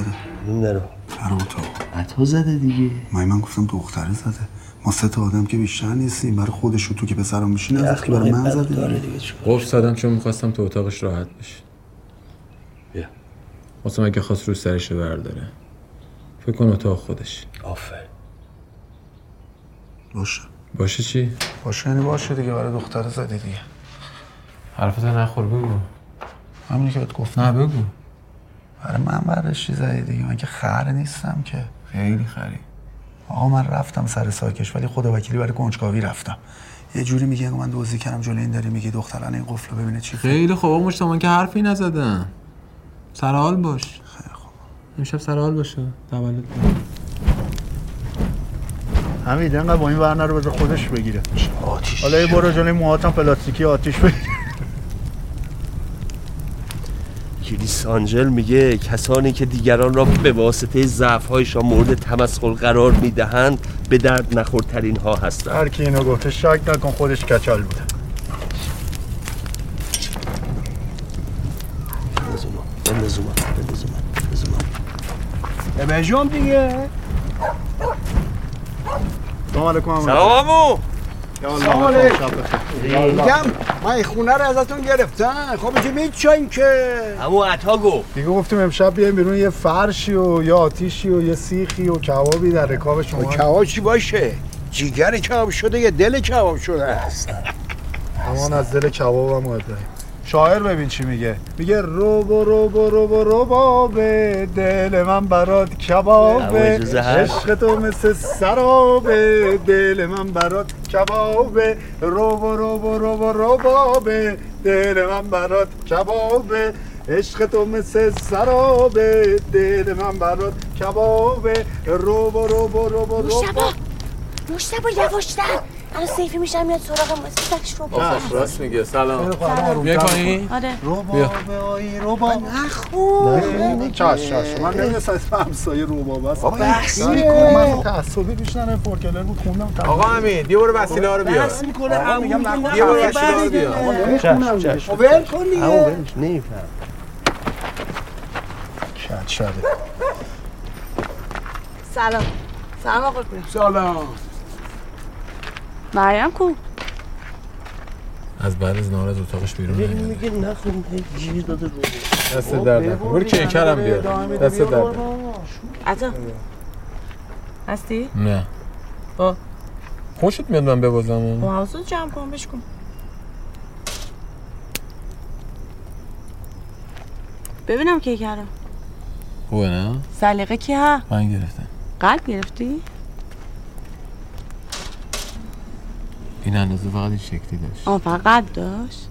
زده این درو در اتاق عطا زده دیگه. من من گفتم دختره زده؟ ما سه تا آدم که بیشتر نیستیم. برای خودش و تو که پسرم میشین از که برای من زده دیگه. قفل زدم چون می‌خواستم تو اتاقش راحت بشه بیا. واسه اگه خواست رو سرش برداره. فکر کن اتاق خودش. آفر. باشه. باشه چی؟ باشه یعنی باشه دیگه. برای دختره زده دیگه. حرفت نخور بگو. همینی که بهت گفتم نه بگو. برای من برش چی زدی دیگه. من که خر نیستم که. خیلی خری. آقا من رفتم سر ساکش ولی خدا وکیلی برای کنجکاوی رفتم. یه جوری میگه من دوزی کردم جلوی این داری میگی دختران این قفل رو ببینه چی خیلی خوب آقا من که حرفی نزدم. سرحال باش. خیلی خوب امشب سرحال باشه. تولد حمید انقدر با این ورنه رو بذار خودش بگیره. آتیش. حالا یه برو جلوی موهاتم پلاستیکی آتیش بگیره. کریس آنجل میگه کسانی که دیگران را به واسطه ضعف‌هایشان مورد تمسخر قرار می‌دهند به درد نخورترین ها هستند. هر کی اینو گفته شک نکن خودش کچل بوده. بنداز اونو بنداز اونو بنداز دیگه سلام علیکم. سلام عمو. سلام میگم من خونه رو ازتون گرفتم. خب چه میچاین که؟ همون عطا گفت. دیگه گفتیم امشب بیایم بیرون یه فرشی و یه آتیشی و یه سیخی و کبابی در رکاب شما. کباب چی باشه؟ جیگر کباب شده یا دل کباب شده است. همان از دل کباب هم مهده شاعر ببین چی میگه. میگه رو برو رو برو رو برو بابه دل من برات کبابه؟ عشق تو مثل سرابه دل من برات کبابه رو برو برو برو بابه دل من برات کبابه عشق تو مثل سرابه دل من برات کبابه رو برو برو برو مشتبا مشتبا یواشتر. الان سیفی میشم میاد سراغ ما. سیزکش رو آخ راست میگه. سلام. بیا پایین. آره. رو با نخون نه چش چش من نمی‌دونستم اسم همسایه روباب است بحث می‌کنه. من تعصبی بیشتر پورکلر بود خوندم. آقا امین بیا برو وسیله ها رو بیار بحث می‌کنه آقا عمو نخون. بیا برو وسیله ها رو بیار. دیگه. خب ول کن همون دیگه ببینش نمیفهم. کج شده سلام. سلام آقا. سلام. مریم کو؟ از بعد از نهار از اتاقش بیرون نیومده. میگه نخون گیر داده رو. دست درد نکن برو کیکرم بیار دست درد. عطا. هستی؟ نه. با. خوشت میاد من ببازم با حواست جمع کن بش کن. ببینم کی کردم. خوبه نه؟ سلیقه کی ها؟ من گرفتم. قلب گرفتی؟ این اندازه فقط این شکلی داشت. آه فقط داشت؟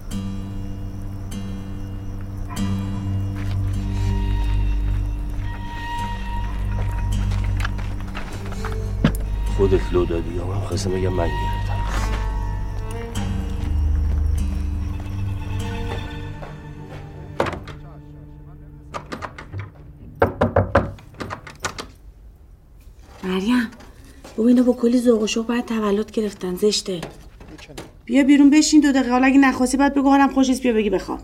خودت لو دادی یا من خواستم بگم من گرفتم. مریم بابا اینا با کلی ذوق و شوق باید تولد گرفتن زشته. بیا بیرون بشین دو دقیقه. حالا اگه نخواستی باید بگو حالم خوش بیا بگی بخوام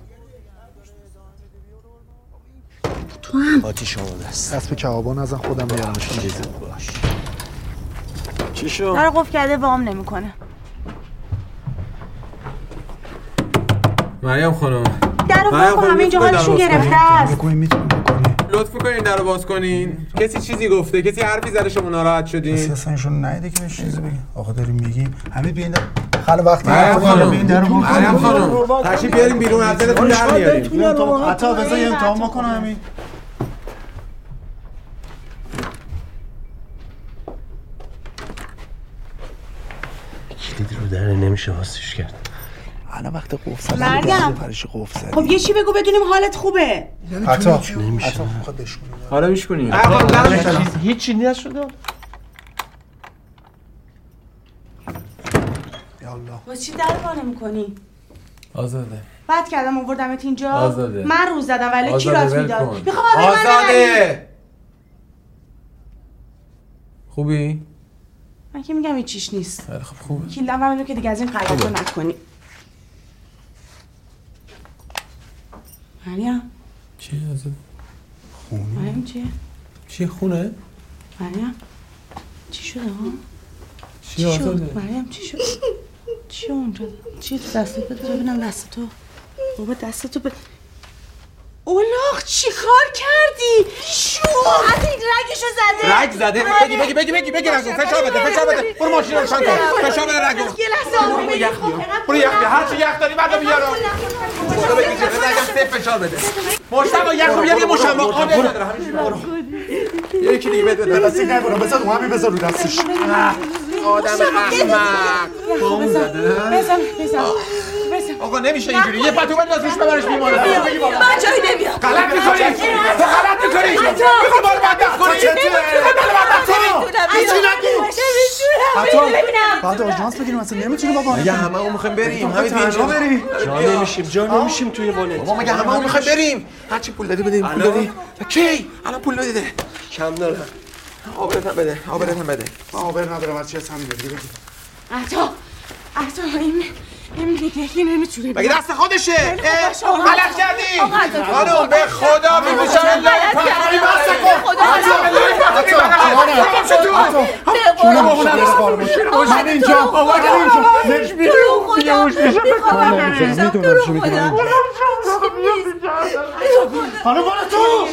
تو هم. آتیش آماده است. دست به کبابا نزن خودم میارمش باش. چی شد؟ در قفل کرده وام نمی‌کنه. مریم خانم. در قفل خانم، همه اینجا حالشون باز گرفته. است. لطف کنین در رو باز کنین. کسی چیزی گفته؟ کسی حرفی زده شما ناراحت کسی شدین اصلا ایشون نیده که چیزی بگیم آقا داریم میگیم. همه بیاین خاله وقتی مریم خانم. مریم خانم. تشریف بیاریم بیرون از دلتون در میاریم. حتی بذار یه امتحان بکنم همین کلید رو در نمیشه واسش کرد. الان وقت قفل مریم. پرش قفل خب یه چی بگو بدونیم حالت خوبه. حتی نمیشه. حتی می‌خواد بشکنه حالا میشکنیم هیچی نشده واسه چی در وا نمی‌کنی آزاده. بعد کردم آوردمت اینجا. آزاده. من روز زدم ولی کی ول می‌داد. می‌خوام. آزاده خوبی؟ من که میگم هیچیش نیست. خیلی خب خوبه. کیلدم هم اینو که دیگه از این غلطا نکنی. مریم. چی آزاده؟ مریم چیه؟ چی خونه؟ مریم. چی شده؟ ها چی آزاده؟ شد مریم چی شد؟ چی اونجا؟ چی تو دستت بده ببینم دست تو. بابا دست تو به اولاغ چی کار کردی؟ شو! از این رگشو زده. رگ زده. بگی بگی بگی بگی بگی رگو. فشار بده فشار بده. برو ماشین رو روشن کن فشار بده رگو. یه لحظه آروم برو. یخ خب، برو یخ بیار هر چی یخ داری بعدو بیار خدا بگی چه رگم سه فشار بده مشتبه یخ رو بیار یه نداره همین برو. یکی دیگه بده دستی نبرم بذار همین بذار رو دستش. آدم احمق. بوم زده. بزن بزن. بزن. آقا نمیشه اینجوری. یه پتو بنداز روش ببرش بیمارستان من جایی نمیام. غلط می‌کنی؟ تو غلط می‌کنی؟ می‌خوای بارو بدبخت کنی می‌خوای بارو بدبخت کنی هیچی نگو حتی بعد آژانس بگیریم اصلا. نمی‌تونی بابا. مگه همه اون می‌خوایم بریم؟ همین تنها بری. جا نمیشیم. جا نمیشیم توی والت بابا مگه همه اون می‌خوایم بریم؟ هرچی پول دادی بده پول دادی. کی؟ الان پول بده کم دارم. آبرت هم بده آبرت هم بده. آبر ندارم از چی از همین بگیر بگیر عطا عطا این این دیگه نمی‌تونه مگه دست خودشه. غلط کردی. خانم به خدا میپوشم غلط کردی. به خدا من اینجا. من اینجا. نش حالا برو تو.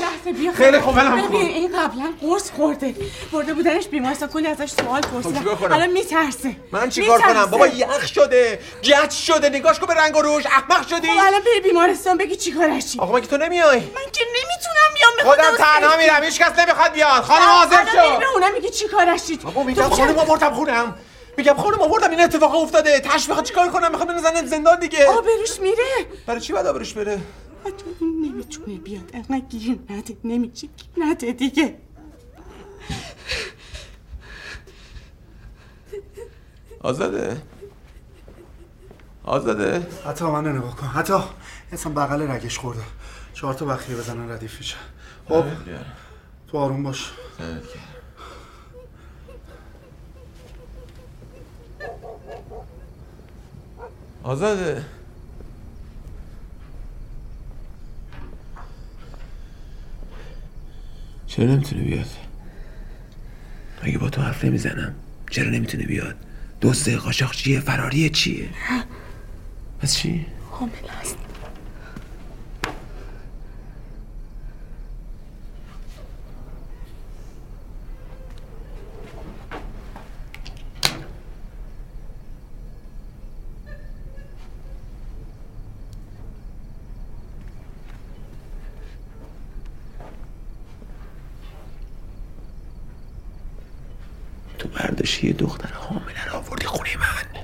خیلی خوب ولم کن. این قبلا قرص خورده. برده بودنش بیمارستان کلی ازش سوال خب کنم؟ الان میترسه. من چیکار کنم. بابا یخ شده گچ شده نگاش کن به رنگ و روش احمق شدی. خب الان بری بیمارستان بگی چیکارشی آقا مگه تو نمیای؟ من که نمی‌تونم بیام می‌خوام خودم تنها میرم هیچ کس نمی‌خواد بیاد. خانم حاضر الان شو. به اونم میگی چیکارشی بابا میگم خانم آوردم خونم. میگم خانم آوردم این اتفاق افتاده. تش می‌خواد چیکار کنم؟ می‌خواد بنزنه زندان دیگه. آبروش میره. برای چی باید آبروش بره؟ حتی این نمی‌تونه بیاد انقدر گیر نده نمیشه گیر نده دیگه آزاده آزاده حتی من نگاه کن حتی اصلا بغل رگش خورده چهار تا بخیه بزنن ردیف میشه خب تو آروم باش آزاده چرا نمی‌تونه بیاد؟ اگه با تو حرف نمی‌زنم چرا نمی‌تونه بیاد؟ دوسته قاچاق چیه؟ فراریه چیه پس چی؟ حامل است تو برداشتی یه دختر حامله رو آوردی خونه من.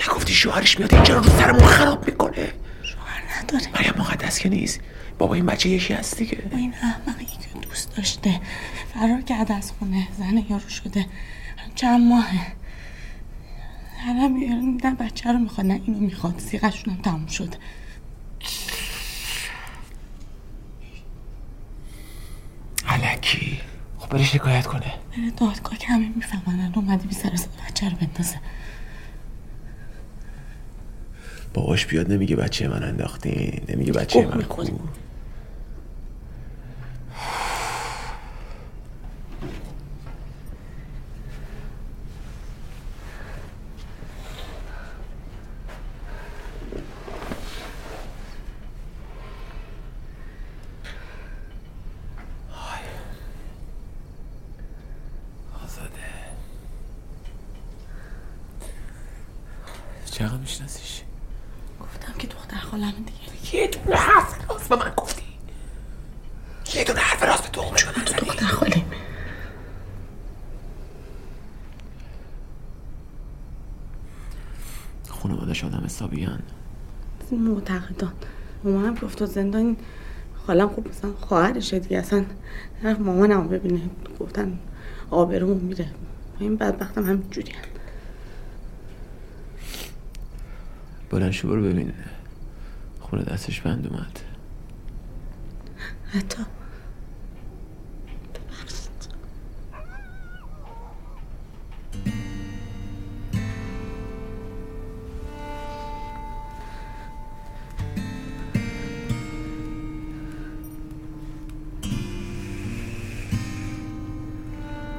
نگفتی شوهرش میاد اینجا رو سرمون خراب می‌کنه. شوهر نداره. مریم مقدس که نیست؟ بابا این بچه یکی هست دیگه. این احمقی که دوست داشته فرار کرده از خونه زن یارو شده. چند ماهه. الان میدن بچه رو می‌خواد نه اینو می‌خواد. سیغشون هم تموم شده علکی. بره شکایت کنه. بره دادگاه که همه می‌فهمن الان اومده بی سر بچه رو بندازه. باباش بیاد نمیگه بچه من انداختین نمیگه بچه من. کو چقدر میشناسیش گفتم که دختر خالم دیگه یه دونه حرف راست به من گفتی. یه دونه حرف راست به تو تو دختر خاله خانوادش آدم حسابیان. معتقدان. مامانم که افتاد زندان خالم خوب مثلا خواهرشه دیگه. اصلا طرف مامانم ببینه. گفتن آبرومون میره. این بدبختم هم جوری بلند شو برو ببین. خونه دستش بند اومد. حتی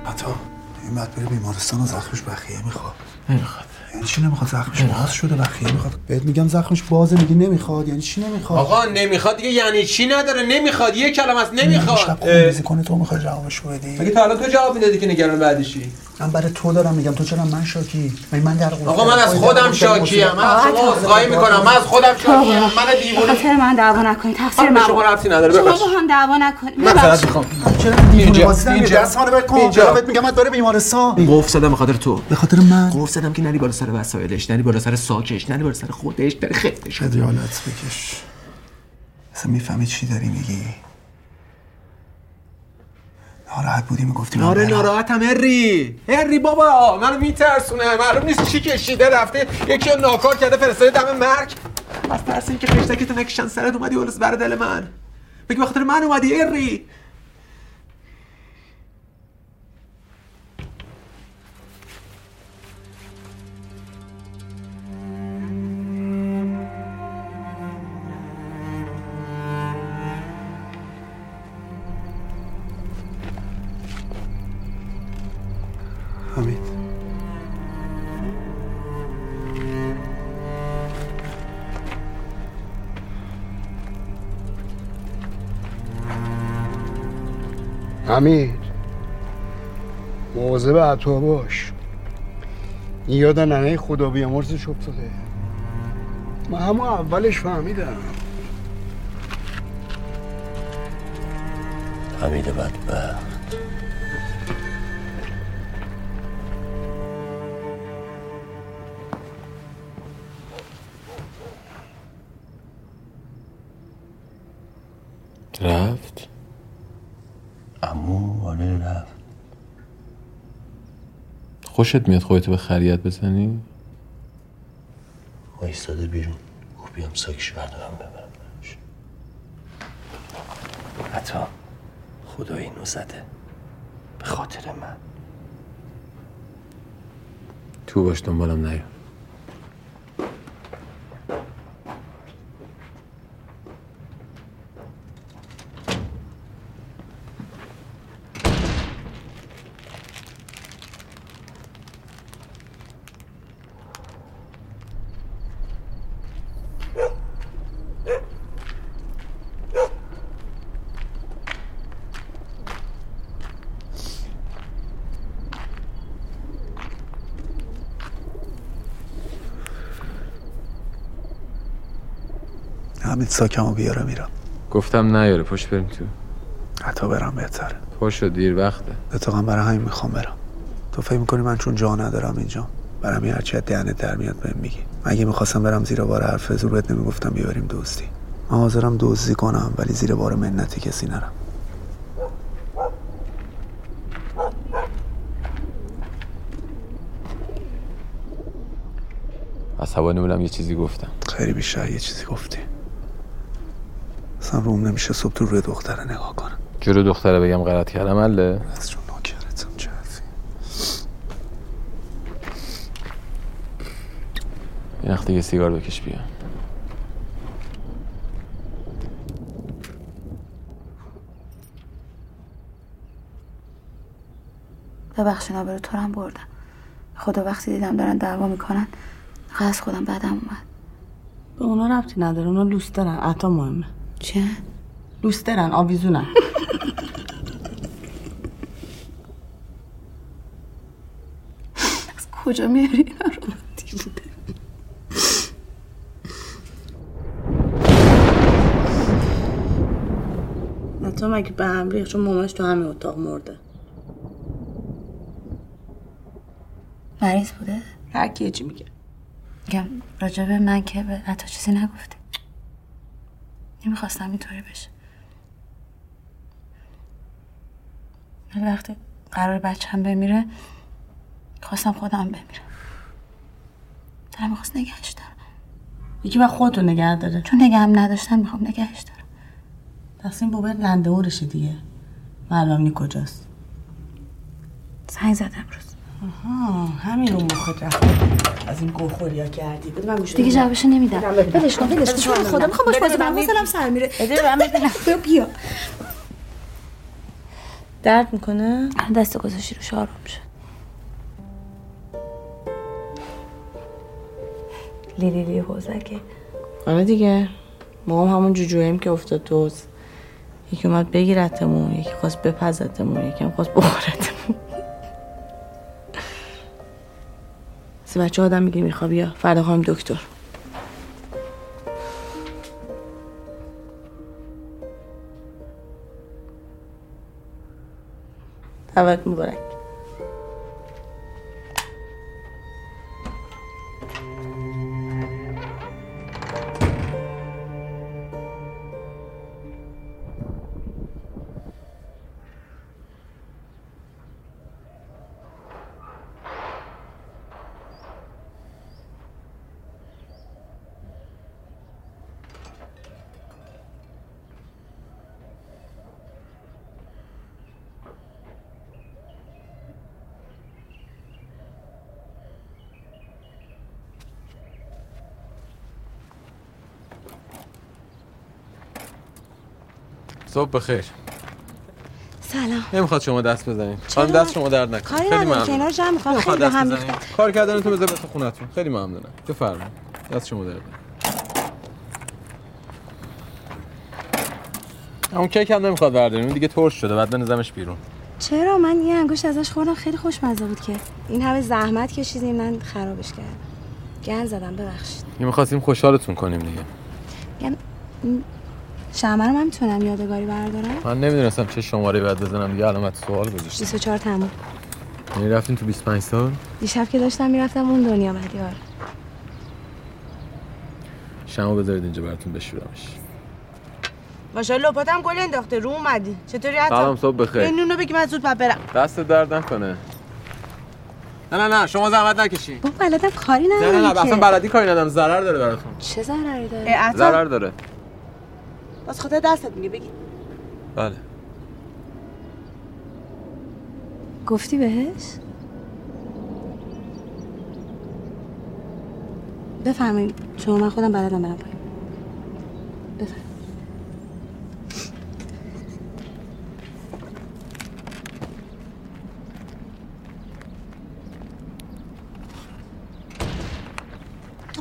عطا این بعد بره بیمارستان و زخمش بخیه می‌خواد نمی‌خواد یعنی چی نمی‌خواد زخمش باز شده بخیه می‌خواد بهت میگم زخمش بازه میگی نمی‌خواد یعنی چی نمی‌خواد؟ آقا نمی‌خواد دیگه یعنی چی نداره؟ نمی‌خواد یه کلمه است نمی‌خواد. خونریزی کنه تو می‌خوای جوابشو بدی. مگه تا الان تو جواب می‌دادی که نگران بعدیشی؟ من برای تو دارم میگم. تو چرا من شاکی؟ من در آقا من از خودم شاکیم. من از شما عذرخواهی می‌کنم. من از خودم شاکیم. من دیوونه خاطر من دعوا نکنید تقصیر من شما ربطی نداره. شما با هم دعوا نکنید من فقط می‌خوام چرا دیوونه اینجا، بازی در اینجا. دست منو بکن. اینجا. بهت میگم من داره بیمارستان قفل زدم به خاطر تو. به خاطر من؟ قفل زدم که نری بالا سر وسایلش نری بالا سر ساکش نری بالا سر خودش نری خفتش. خجالت بکش. اصلا می‌فهمی چی داری میگی. ناراحت بودی می‌گفتی من آره برم. ناراحتم هری. هری بابا منو میترسونه. معلوم نیست چی کشیده رفته. یکی رو ناکار کرده فرستاده دم مرگ. از ترس اینکه خشتکتو نکشن سرت اومدی ولس بر دل من. بگی به خاطر من اومدی هری. حمید مواظب عطا باش. یاد ننه خدا بیامرزش افتاده. من همون اولش فهمیدم. حمید بدبخت. رفت؟ امو آره رفت. خوشت میاد خودتو به خریت بزنی؟ وایستاده بیرون. گفت بیام ساکش بردارم ببرم حتی خدا اینو زده. به خاطر من. تو باش دنبالم نیا. حمید ساکمو بیاره میرم گفتم نیاره پشت بریم تو. حتی برم بهتره پاشو دیر وقته. اتفاقا برای همین می‌خوام برم. تو فکر می‌کنی من چون جا ندارم اینجا؟ برم یه هرچی از دهنت در میاد بهم میگی. مگه می‌خواستم برم زیر بار حرف زور بهت نمی‌گفتم بیاریم دوستی؟ من حاضرم دزدی کنم ولی زیر بار منتی کسی نرم. عصبانی بودم یه چیزی گفتم. خیلی بیشتر یه چیزی گفتی. اصلا روم نمیشه صبح تو روی دختره نگاه کنم. جلو دختره بگم غلط کردم اله از چون نوکرتم چه حرفی. یه وقت دیگه سیگار بکش بیا. ببخشین آبرو تو رو هم بردم. خدا وقتی دیدم دارن دعوا می‌کنن از خودم بعدم اومد. به اونا ربطی نداره اونا لوست دارن عطا مهمه. چه؟ دوست دارن آویزونن. از کجا میاری رو؟ مگه به هم چون مامانش تو همین اتاق مرده. مریض بوده؟ هر کیه چی میگه. میگم راجبه من که به حتی چیزی نگفت نمی‌خواستم اینطوری بشه. ولی وقتی قرار بچم بمیره خواستم خودم بمیرم. دلم می‌خواست نگهش دارم. یکی و خودتو نگه داره. چون نگهم نداشتم می‌خوام نگهش دارم. این بابت لنده اورشه دیگه. معلوم نی کجاست. زنگ زدم روز. آها همین رو مخت رفت از این گوخوریا کردی. بده من گوشت دیگه جوابشو نمیدم. ولش کن ولش کن. بده خدا می‌خوام باش بده بازی من کنم حوصلم سر میره. بده من ببینم. بیا درد می‌کنه؟ دست گذاشتی روش آروم شد لیلی لی حوزکه آره دیگه. ما هم همون جوجوهیم که افتاد تو حوض. یکی اومد بگیرتمون یکی خواست بپزتمون یکی هم خواست بخورتمون. سه بچه آدم میگه میخوا بیا. فردا خواهیم دکتر. دعوت مبارک. صبح بخیر. سلام. نمی‌خواد شما دست بزنید؟ خانم دست شما درد نکنه. خیلی ممنون. کنار جمع. نمی‌خواد خیلی به هم کار کردن تو بذار تو خونتون. خیلی ممنونم بفرمایید. دست شما درد نکنه. اون کیک هم نمی‌خواد برداریم. اون دیگه ترش شده. بعد بنزمش بیرون. چرا؟ من یه انگوش ازش خوردم. خیلی خوشمزه بود که. این همه زحمت کشیدیم. من خرابش کردم. گن زدم. ببخشید. می‌خواستیم خوشحالتون کنیم دیگه. گن شمه رو من می‌تونم یادگاری بردارم؟ من نمی‌دونستم چه شماره باید بزنم. دیگه علامت سوال گذاشتم. 24 تموم یعنی رفتین تو 25 سال دیشب که داشتم می‌رفتم اون دنیا آره شما بذارید اینجا براتون بشورمش. ماشاءالله پاتم گل انداخته. رو اومدی. چطوری حتی؟ سلام صبح بخیر. این نونو بگی من زود باید برم. دست درد نکنه. نه نه نه شما زحمت نکشین. با بلدم کاری نه ندارم نه نه که. اصلا بلدی کاری ندارم. ضرر داره براتون. چه ضرری داره؟ ضرر داره. باز خدا دستت میگه بگی. بله. گفتی بهش؟ بفرمایید شما من خودم بلدم برم پایین.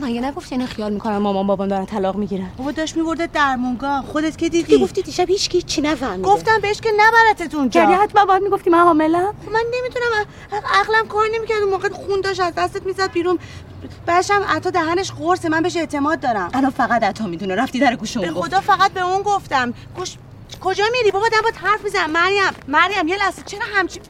مگه نگفتی اینا خیال می‌کنم مامان بابام دارن طلاق می‌گیرن بابا داشت میبرده درمونگاه خودت که دیدی؟ گفتی دیشب هیچ کی چی نفهمیده. گفتم بهش که نبرتت اونجا. یعنی حتما باید می‌گفتی من حاملم خب من نمی‌تونم عقلم کار نمی‌کرد. اون موقع خون داشت از دستت می‌زد بیرون. بشم عطا دهنش قرصه. من بهش اعتماد دارم. الان فقط عطا می‌دونه. رفتی در گوش اون به. خدا فقط به اون گفتم. گوش کجا میری؟ بابا دم با حرف میزن. مریم مریم یه لحظه. چرا همچی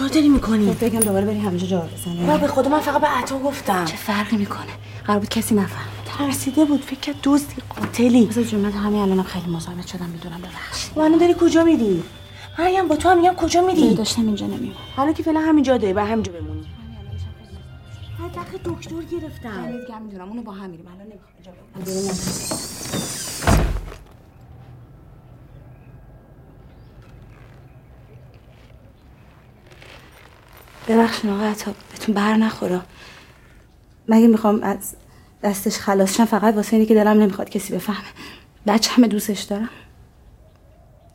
چیکار داری می‌کنی؟ خب بگم دوباره بری همینجا جا بزنی. به خدا من فقط به عطا گفتم. چه فرقی می‌کنه؟ قرار بود کسی نفهم ترسیده بود فکر کرد دزدی قاتلی. جون من همین الانم خیلی مزاحمت شدم می‌دونم ببخشید. منو داری کجا میری؟ مریم با تو هم میگم کجا میری؟ داشتم اینجا نمیمونم. حالا که فعلا همینجا داری با همینجا بمونی. حداقل دکتر گرفتم. دیگه می‌دونم اونو با هم میریم. الان نمی‌خوام اینجا بمونم بیرون نمیرم. ببخشید آقا عطا بهتون بر نخورا مگه می‌خوام از دستش خلاص شم فقط واسه اینی که دلم نمی‌خواد کسی بفهمه. بچه همه دوستش دارم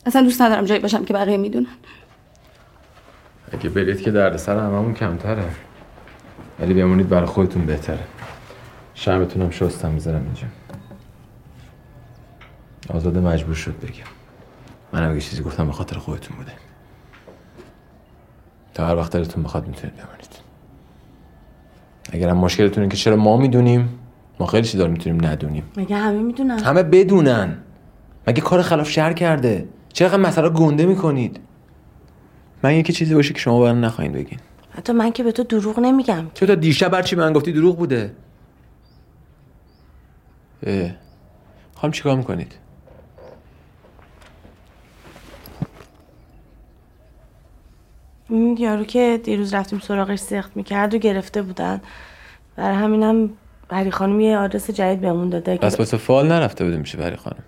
اصلا دوست ندارم جایی باشم که بقیه می‌دونن. اگه برید که دردسر هممون کمتره. ولی بمونید برای خودتون بهتره. شرمتون هم شستم می‌ذارم اینجا. آزاده مجبور شد بگم. منم اگه چیزی گفتم به خاطر خودتون بوده. تا هر وقت دلتون بخواد می‌تونید بمونید. اگر هم مشکلتون که چرا ما می‌دونیم ما خیلی چیزا می‌تونیم ندونیم. مگه همه می‌دونن؟ همه بدونن. مگه کار خلاف شهر کرده؟ چرا مسئله گنده می‌کنید؟ من یکی چیزی باشه که شما برام نخواهید بگین. حتی من که به تو دروغ نمیگم. چرا تا دیشب هر چی به من گفتی دروغ بوده. اه. خواهم چیکار می‌کنید؟ این یارو که دیروز رفتیم سراغش سخت می‌کرد و گرفته بودن. برای همینم بری خانم یه آدرس جدید بهمون داده که پس واسه فال نرفته بوده میشه بری خانم.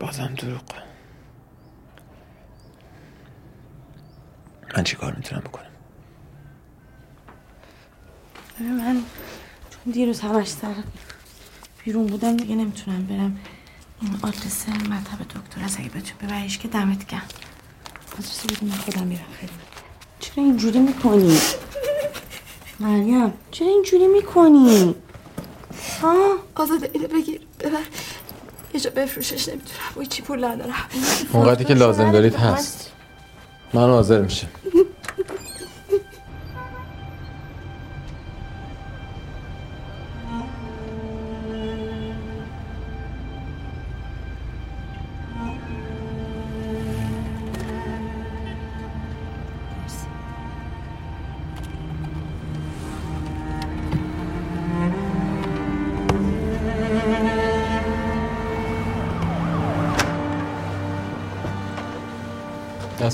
بازم دروغ. من چی کار می‌تونم بکنم؟ من چون دیروز همش سر بیرون بودم دیگه نمی‌تونم برم. آدرس مطب دکتر از اگه بتون ببریش که دمت گرم. آدرس بدون من خودم میرم. خیلی. چرا اینجوری می‌کنی؟ مریم چرا اینجوری می‌کنی؟ ها؟ آزاده اینو بگیر. ببر. یه جا بفروشش نمی‌تونم وای چی پول ندارم. اونقدری که لازم دارید هست. من حاضر میشه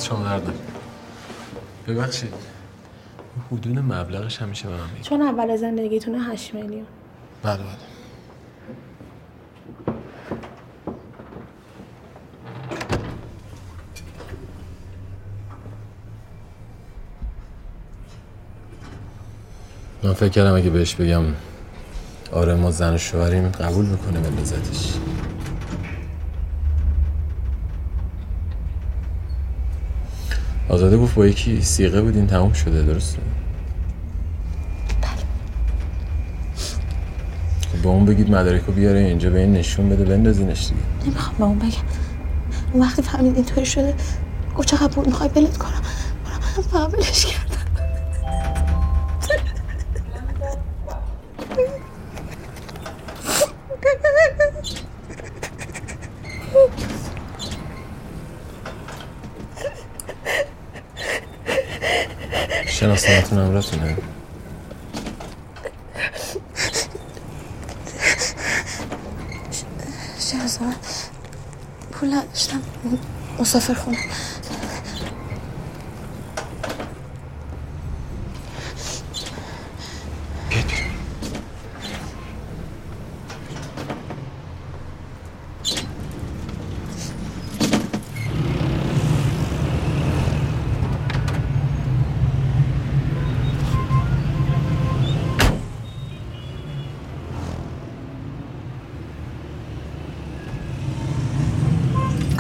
دست شما درد ببخشید حدود مبلغش همیشه به من میگه. چون اول زندگیتونه 8 میلیون. بله بله. من فکر کردم اگه بهش بگم آره ما زن و شوهریم قبول می‌کنه بندازتش آزاده گفت با یکی سیغه بودین تموم شده درسته؟ به اون بگید مدارکو بیاره اینجا به این نشون بده بندازینش دیگه. نمی‌خوام به اون بگم. اون وقتی فهمید اینطوری شده گفت چقدر پول می‌خوای بلت کنم. همراهتونه شهرزاد پول نداشتم. مسافر خونه.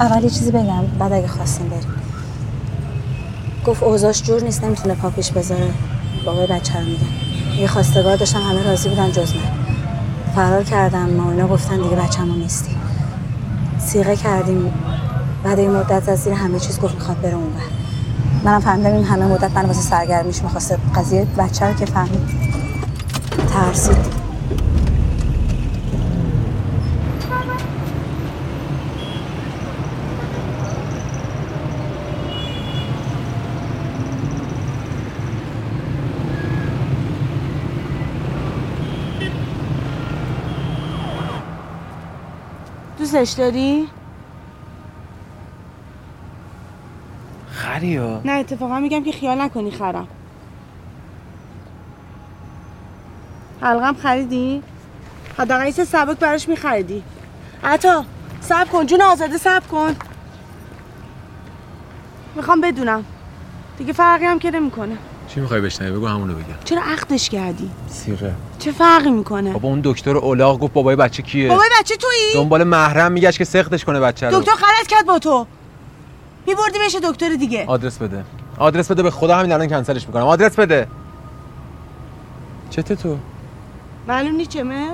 اول چیزی بگم بعد اگه خواستیم بریم. گفت اوضاش جور نیست نمی‌تونه پا پیش بذاره. بابای بچه رو میگن یه خواستگار داشتم همه راضی بودن جز من. فرار کردم ما اینا گفتن دیگه بچه‌مون نیستی. سیغه کردیم. بعد این مدت از زیر همه چیز گفت می‌خواد بره اونور منم فهمیدم این همه مدت من واسه سرگرمیش می‌خواسته قضیه بچه رو که فهمید. ترسید. دوستش داری؟ خریا نه اتفاقا میگم که خیال نکنی خرم. حلقم خریدی؟ حداقل یه سبک براش میخریدی. عطا سب کن جون آزاده سب کن. می‌خوام بدونم. دیگه فرقی هم که نمی‌کنه. چی می‌خوای بشنوی؟ بگو همونو بگم چرا عقدش کردی؟ سیغه. چه فرقی می‌کنه؟ بابا اون دکتر اولاغ گفت بابای بچه کیه؟ بابای بچه تویی؟ دنبال محرم میگشت که سختش کنه بچه رو. دکتر غلط کرد با تو. میبردی بشه دکتر دیگه. آدرس بده. آدرس بده به خدا همین الان کنسلش می‌کنم. آدرس بده. چته تو؟ معلوم چمه.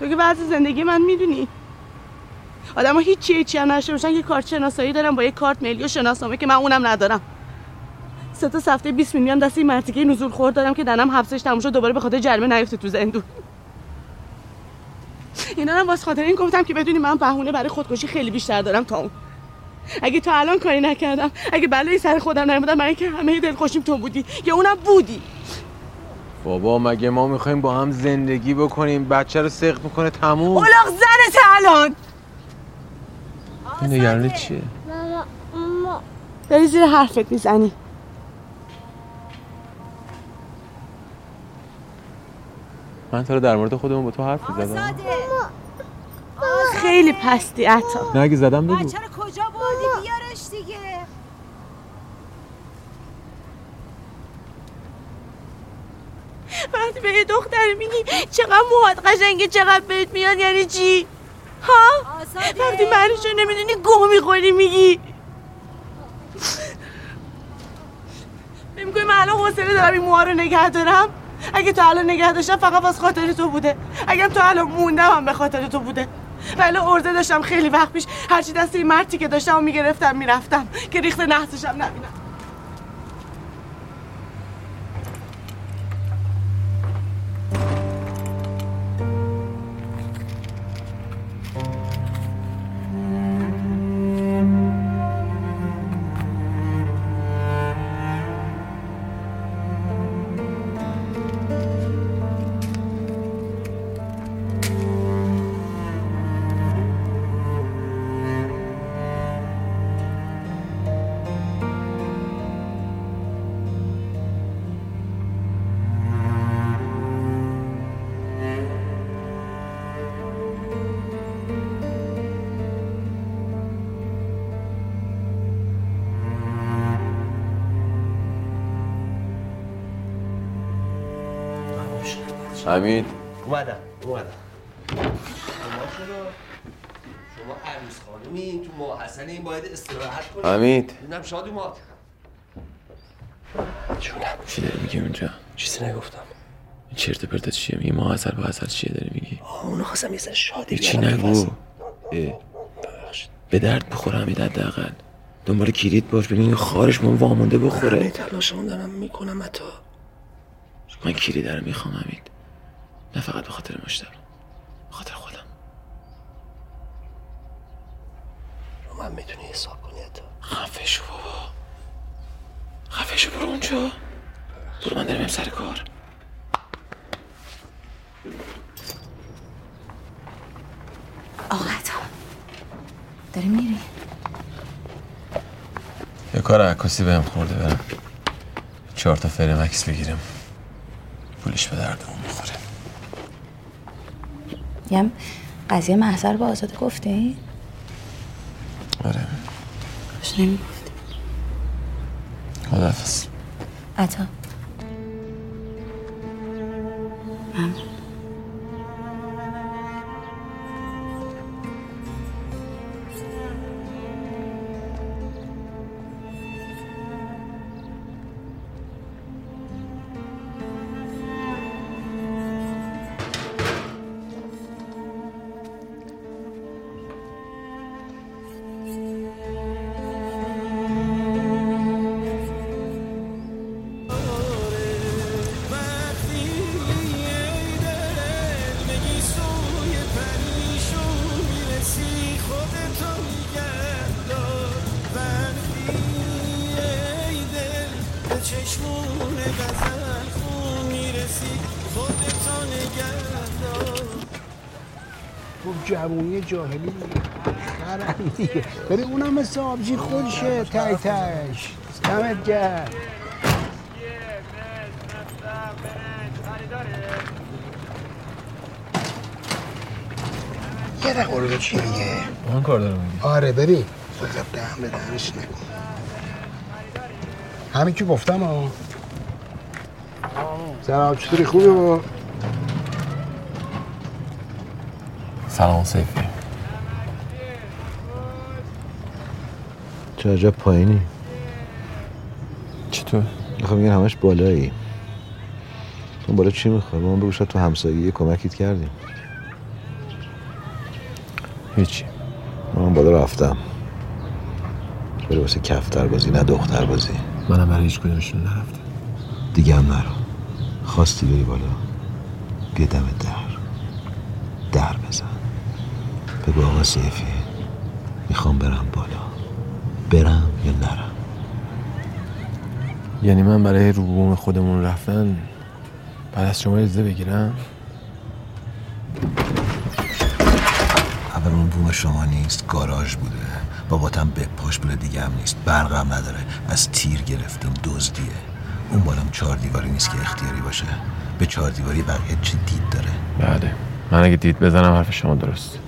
تو که بعض زندگی من می‌دونی. آدم هیچی هیچی هم نشته باشن یه کارت شناسایی دارم با یه کارت ملی و شناسنامه که من اونم ندارم. سه تا هفته 20 میلیون دست این مرتیکه نزول خورد. دارم که دنم حبسش تموم شد دوباره به خاطر جریمه نیفته تو زندون. اینا هم واسه خاطر این گفتم که بدونی من بهونه برای خودکشی خیلی بیشتر دارم تا اون. اگه تا الان کاری نکردم اگه بلایی سر خودم نیومدم برای اینکه همه دلخوشیم تو بودی. یا اونم بودی. بابا مگه ما می‌خوایم با هم زندگی بکنیم؟ بچه رو سخت می‌کنه تموم. اولاق زنت الان! این نگرانی چیه؟ داری زیر حرفت می‌زنی. من تو رو در مورد خودمون با تو حرف می‌زدم خیلی پستی عطا. نه اگه زدم بگو. بچه رو کجا بردی؟ بیارش دیگه. وقتی به یه دختر میگی چقدر موهات قشنگه چقدر بهت میاد یعنی چی؟ ها؟ وقتی معنیشو نمی‌دونی گوه می‌خوری میگی. نمیگوی من الان حوصله دارم این موها رو نگه دارم؟ اگه تو الان نگه داشتم فقط واسه خاطر تو بوده. اگه تو الان موندم هم به خاطر تو بوده. ولی ارزه داشتم خیلی وقت پیش هرچی دست این مرتی که داشتم می‌گرفتم می‌رفتم. که ریخت نحسشم نبینم. حمید اومدم اومدم. شما چرا؟ شما عروس خانمی تو ماه حسن این باید استراحت کنید حمید. ببینم شادی ما جونم. چی داری میگی اونجا؟ چیزی نگفتم. این چرت و پرت چیه؟ میگی ما حسل با حسل چیه داری میگی؟ اونو خواستم یه ذره شادی چی نگو. به درد بخوره حمید حداقل. دنبال کلید باش ببین این خارش من وامونده همه بخوره تلاشمون دارم می‌کنم حتی. من کلید رو می‌خوام حمید. نه فقط به خاطر مشتبه به خاطر خودم. رو من می‌تونی حساب کنی حتی. خفه شو بابا. خفه شو برو اونجا. برو من دارم سر کار. آقا عطا داری میری؟ یه کار عکاسی بهم خورده برم. چهار تا فر مکس بگیرم. پولش به دردمون می‌خوره. یم قضیه محضر با آزاده گفتی؟ آره. کاش نمی‌گفتی. خداحافظ. عطا. ممنون. جاهلی. دیگه بری اونم مثل آبجی خودشه تای تایش دمت گرد یه دقیقه رو چی میگه من کار دارم میگی آره ببین خودت دهم به دهنش نکن. همین که گفتم ها سلام چطوری؟ خوبه با سلام سیفی. چه عجب پایینی؟ چطور؟ می‌خوام میگن همش بالایی. اون بالا چی می‌خوای؟ ما بگو تو همسایگی کمکیت کردیم. هیچی. من بالا رفتم. بری واسه کفتر بازی نه دختر بازی منم برای هیچ کدومشون نرفتم. دیگه هم نرو. خواستی بری بالا. بیا دم در. در بزن. بگو آقا سیفی. می‌خوام برم بالا. برم یا نرم؟ یعنی من برای رو بوم خودمون رفتن بعد از شما اجازه بگیرم؟ اول اون بوم شما نیست گاراژ بوده. باباتم به پاش بوده دیگه هم نیست. برقم نداره. از تیر گرفتیم دزدیه. اون بالام چهار دیواری نیست که اختیاری باشه. به چهار دیواری بقیه چی دید داره؟ بله. من اگه دید بزنم حرف شما درست.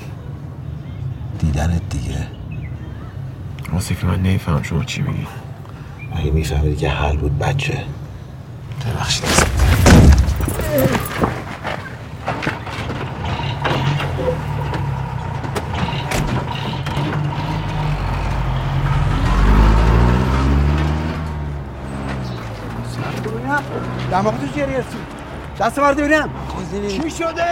دیدنت دیگه. آصفی من نمیفهم شما چی میگی. اگه میفهمیدی که حل بود بچه. ببخشید دماغ تو چی رسید دست مرد ببینم. چی شده؟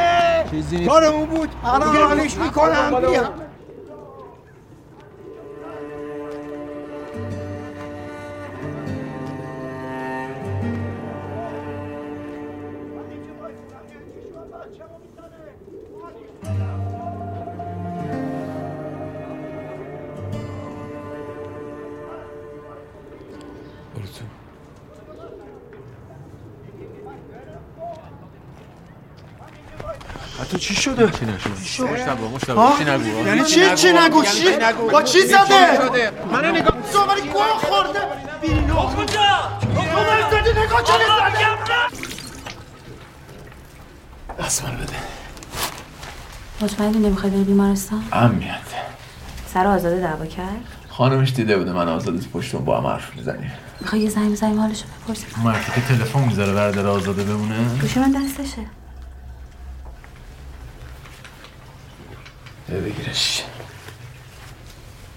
چیزی نیست. کارمون بود. الان حالش می‌کنم. بیا. حتی چی شده؟ چی نشد؟ مشتبه مشتبه ها؟ چی نگو؟ یعنی چی چی نگو؟ چی؟ با چی زده؟ من نگاه زمانی گوه خورده. بینو کجا؟ کجا؟ زده نگاه چه زده دستمال بده. مطمئنی نمی‌خوای بری بیمارستان؟ امنیت سر آزاده دعوا کرد؟ خانمش دیده بوده من آزاده تو پشتون با هم حرف می‌زنیم. می‌خوای یه زنگ بزنیم حالشو بپرسیم. مردی که تلفن می‌ذاره برادر آزاده بمونه. گوش من دستشه. بگیرش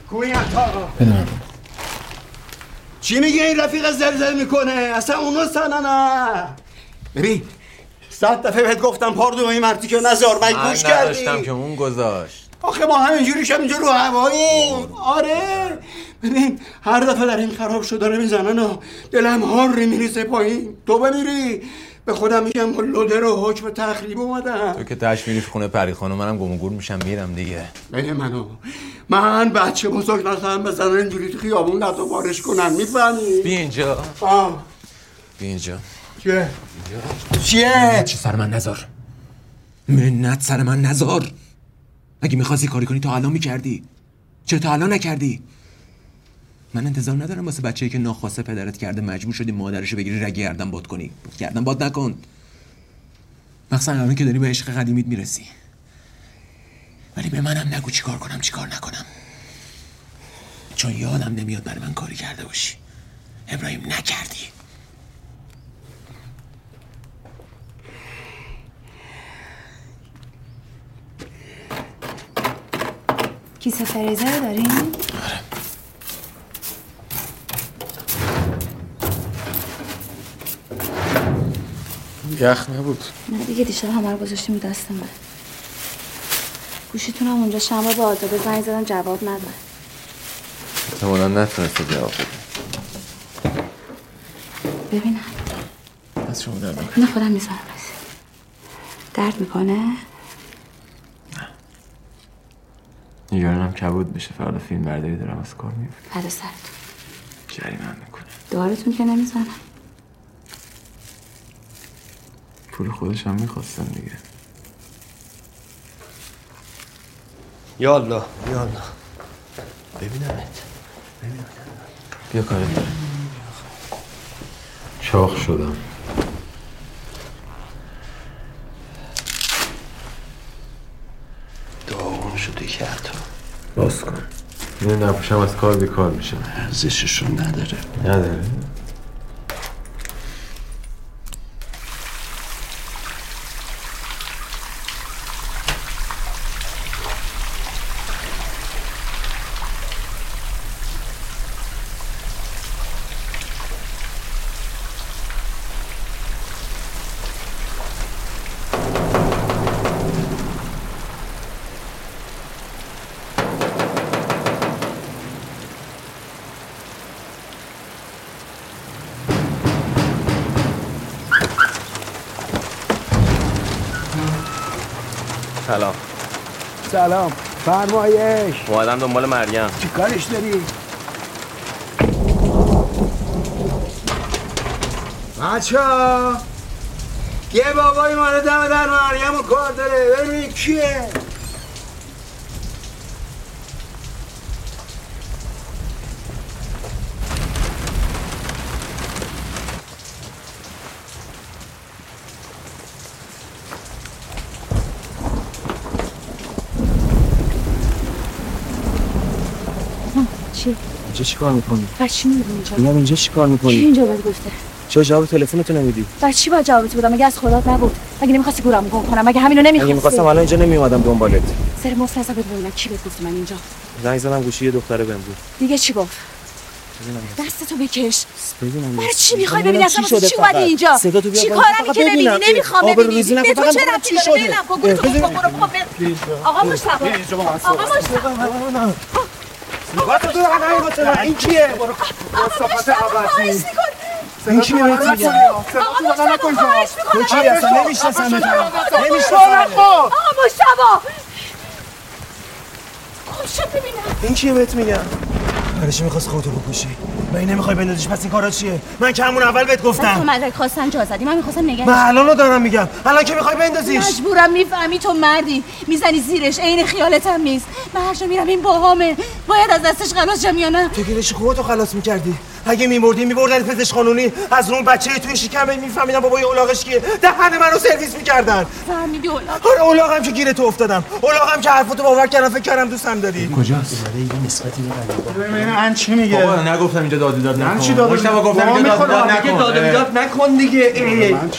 کوی عطا بدونم چی میگه این رفیق زلزل می‌کنه اصلا اونو سنا نه ببین صد دفعه بهت گفتم پاردو این مرتی که نزار من گوش کردی که اون گذاشت آخه ما همینجوری شب اینجا رو هواییم آره ببین هر دفعه در این خراب شده رو می‌زنن و دلم هار میریزه پایین تو بمیری به خودم میگم با لودر و حکم تخریب اومدم تو که تش میری خونه پری خانم منم گم و گور میشم میرم دیگه. بده منو. من بچه بزرگ نشدم بزنن اینجوری تو خیابون لطو بارش کنن می‌فهمی؟ بی اینجا. آه. بی اینجا. چیه؟ چیه؟ چه سر من نزار. منت سر من نزار. اگه می‌خواستی کاری کنی تا الان می‌کردی. چرا تا الان نکردی؟ من انتظار ندارم واسه بچه‌ای که ناخواسته پدرت کرده مجبور شدی مادرشو بگیری رگ گردن باد کنی. گردن باد نکن. مخصوصا الان که داری به عشق قدیمیت می‌رسی. ولی به منم نگو چیکار کنم چیکار نکنم. چون یادم نمیاد برای من کاری کرده باشی. ابراهیم نکردی. کیسه فریزر داریم؟ یخ نبود. نه دیگه دیشب همه رو گذاشتیم دست من. گوشیتون هم اونجا شنبه به آزاده زنگ زدم جواب نداد. احتمالا نتونسته جواب بده. ببینم از شما در نکنه. نه خودم می‌زنم بس درد می‌کنه؟ نگرانم کبود بشه. فردا فیلم برداری دارم از کار میفته بعد سرتون. جریمه هم می‌کنه. دارتون که نمی‌زنم. پول خودش هم می‌خواستم دیگه. یالا یالا ببینمت. بیا کارت چاق شدم. داغون شده که حتی. باز کن. اینو نپوشم از کار بیکار میشم ارزشش رو نداره. نداره؟ فرمایش. اومدم دنبال مریم چی کارش داری؟ بچه یه بابای مال دم در مریم و کار داره. ببینید کیه. اینجا چی کار می‌کنی؟ چی میگه اینجا؟ میگم اینجا چی کار کی می‌کنی؟ اینجا بهت گفته؟ چرا جواب تلفنتو نمیدی؟ بچه چی باید جوابت بدم مگه از خدات نبود؟ مگه نمی‌خواستی گورم گم کنم؟ مگه همینو اگه نمی‌خواستی می‌خواستم الان اینجا نمیومدم دنبالت. سر مفرزا بهت ببینم کی بهت گفت من اینجا. زنگ زدم گوشی یه دختره بهم بود دیگه چی گفت؟ دستتو بکش. ببینم برای چی می‌خوای ببینی؟ اصلا چی چی اومدی. اینجا؟ صدا تو بیار چی کارمی که ببینی. نمی‌خوام ببینی. به تو چه ربطی چی داره. ببینم کن برو تو ببین. آقا مشتبه این کیه؟ عبدی این صدا تو نکن تو کی اصلا نمی‌شناسم نمی‌شناسم آقا مشتبه. خوشت ببینم این کیه بهت میگم؟ برای چی می‌خواست خودتو بکشی؟ من نمی‌خوای بندازیش پس این کارا چیه؟ من که همون اول بهت تو گفتم مدرک خواستن جا زدی من می‌خواستم نگه من الان رو دارم میگم. الان که می‌خوای بندازیش. مجبورم می‌فهمی تو مردی. می‌زنی زیرش عین خیالت هم نیست. من هر جا میرم این باهامه. باید از دستش خلاص شم یا نه؟ تو گیرش خودتو خلاص می‌کردی. اگه میمردی میبردن پزشک قانونی از اون بچه توی شکم میفهمیدن بابای اولاغش کیه. دهن منو سرویس می‌کردن. فهمیدی اولا آره اولاغم که گیر تو افتادم. اولاغم که حرفتو باور کردم فکر کردم دوستم داری. کجاست؟ یه نسبتی من چی میگه؟ بابا نگفتم اینجا داد و بیداد نکن. من چی داد بیداد؟ گفتم اینجا داد نکن داد بیداد نکن. دیگه. من؟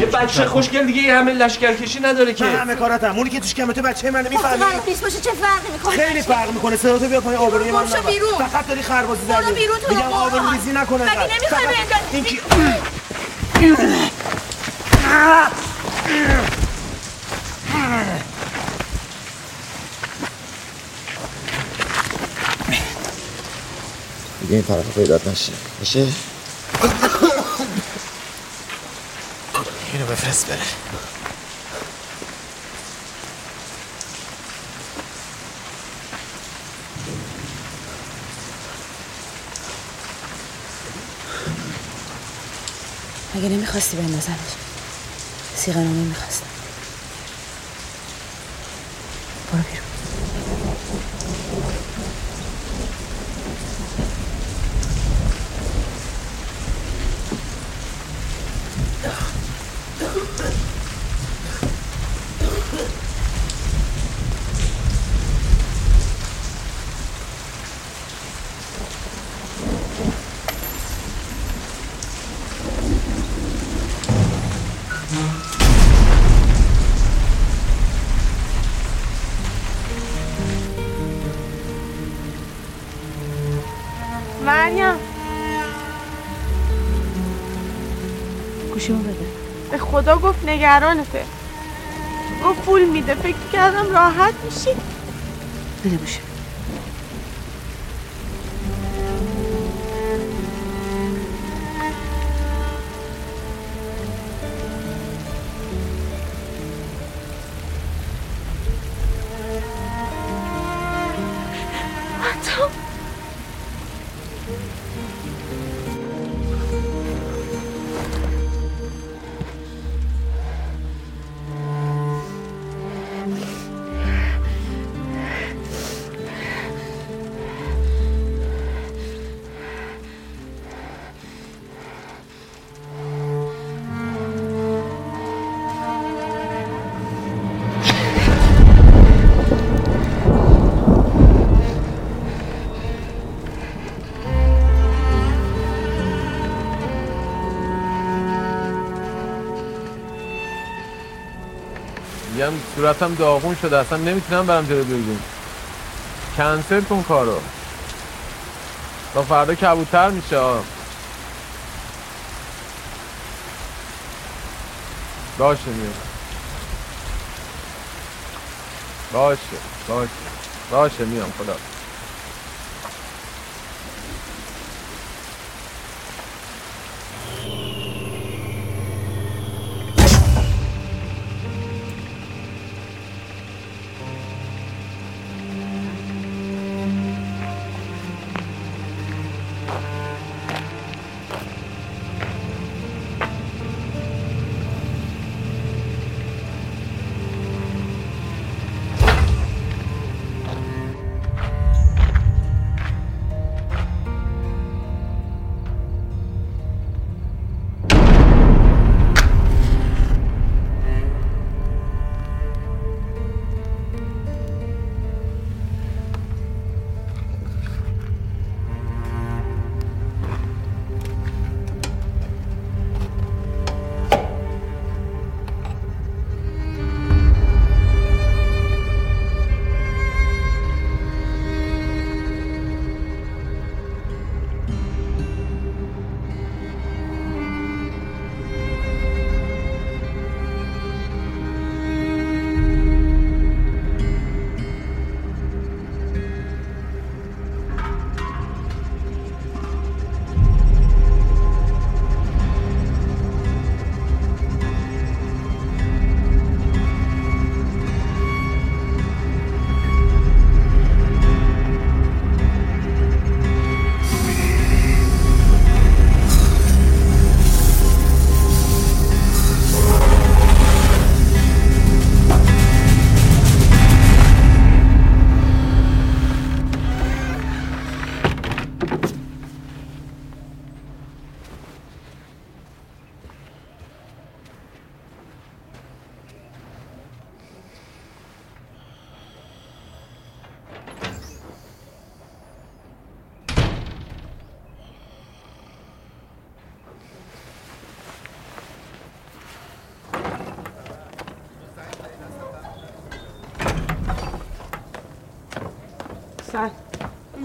یه بچه خوشگل دیگه همه لشکرکشی نداره که. من همه کاراتم. اونی که توش کمه تو بچه منو می‌فهمی فرق نیست باشه چه فرقی می‌کنه؟ خیلی فرق می‌کنه. صدا تو بیا پای آبروی من برو نبر. بیرون. فقط داری خربازی برو زدی بیرون تو میگم قرآن. ریزی نکنه مگه. نمی‌خوای؟ این کی دیگه این طرف پیدات نشه باشه اینو بفرست بره مگه نمی‌خواستی بندازنش؟ سیغه نامه نگرانته. گفت پول میده فکر کردم راحت میشی. بده گوشی صورتم داغون شده اصلا نمی‌تونم برم جلو بیرون. کنسل کن کارو. تا فردا کبوتر میشه. باشه میام باشه باشه باشه میام خدا.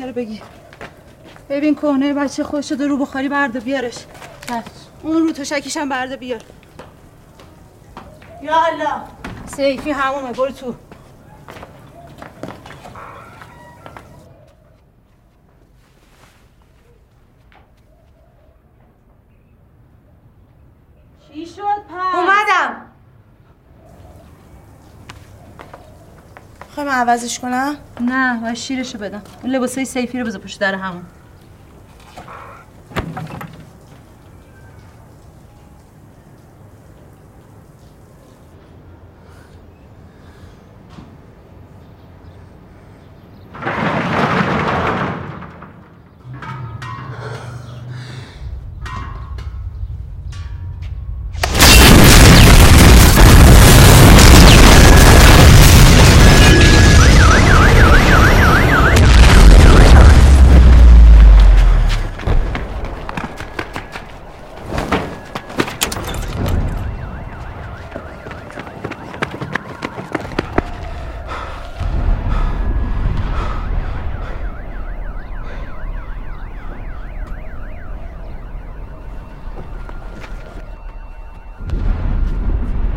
رو بگی. ببین کهنه بچه خوش شده رو بخاری برده بیارش. چشم. اون رو تشکیش هم برده بیار. یا الله. سیفی همومه برو تو چی شد پس؟ اومدم خواهی من عوضش کنم؟ نه باید شیرشو بدم اون لباسای سیفی رو بذار پشت در همون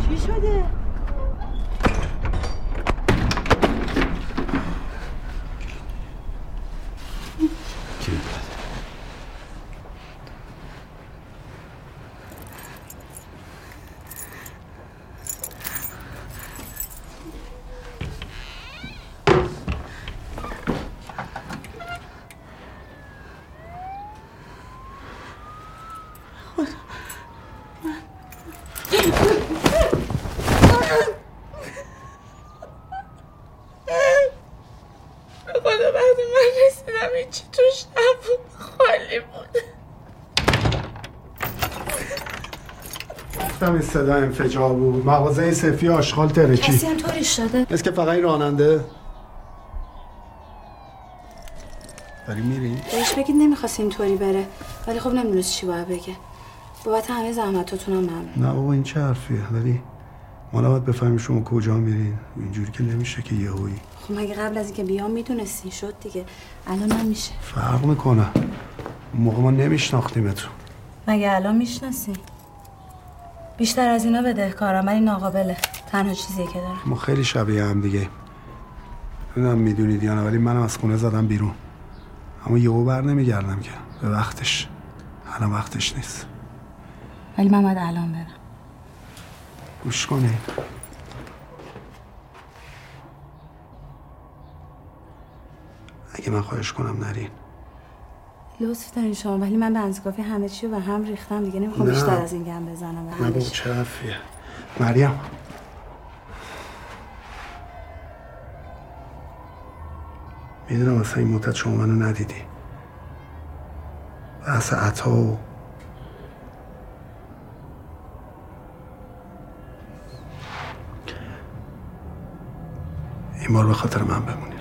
چی شده؟ به خدا وقتی من رسیدم هیچی توش نبود خالی بود این صدا انفجار بود. مغازه سفی آشغال ترکی کسی هم طوریش شده؟ مثل که فقط این راننده. داری میری؟ بهش بگید نمی‌خواست اینطوری بره. ولی خب نمی‌دونست چی باید بگه. بابت همه زحمتاتون هم ممنون. نه بابا این چه حرفیه؟ ولی ما نباید بفهمیم شما کجا میرین. اینجوری که نمیشه که یهویی. خب مگه قبل از اینکه بیام می‌دونستی؟ شد دیگه. الان هم میشه. فرق می‌کنه. اون موقع ما نمیشناختیمتون. مگه الان می‌شناسی؟ بیشتر از اینا بدهکارم ولی ناقابله تنها چیزیه که دارم ما خیلی شبیه هم دیگه. نمی‌دونم می‌دونید یا نه ولی منم از خونه زدم بیرون. اما یهو بر نمیگردم که. به وقتش. الان وقتش نیست. ولی من باید الان برم. گوش کنید اگه من خواهش کنم نرین. لطف دارین شما ولی من به اندازه کافی همه چی رو به هم ریختم دیگه. نمی‌خوام. بیشتر از این گم بزنم. نه بابا. چه حرفیه. مریم. می‌دونم اصلا این مدت شما منو ندیدی. بحث عطا و این بار به خاطر من بمونید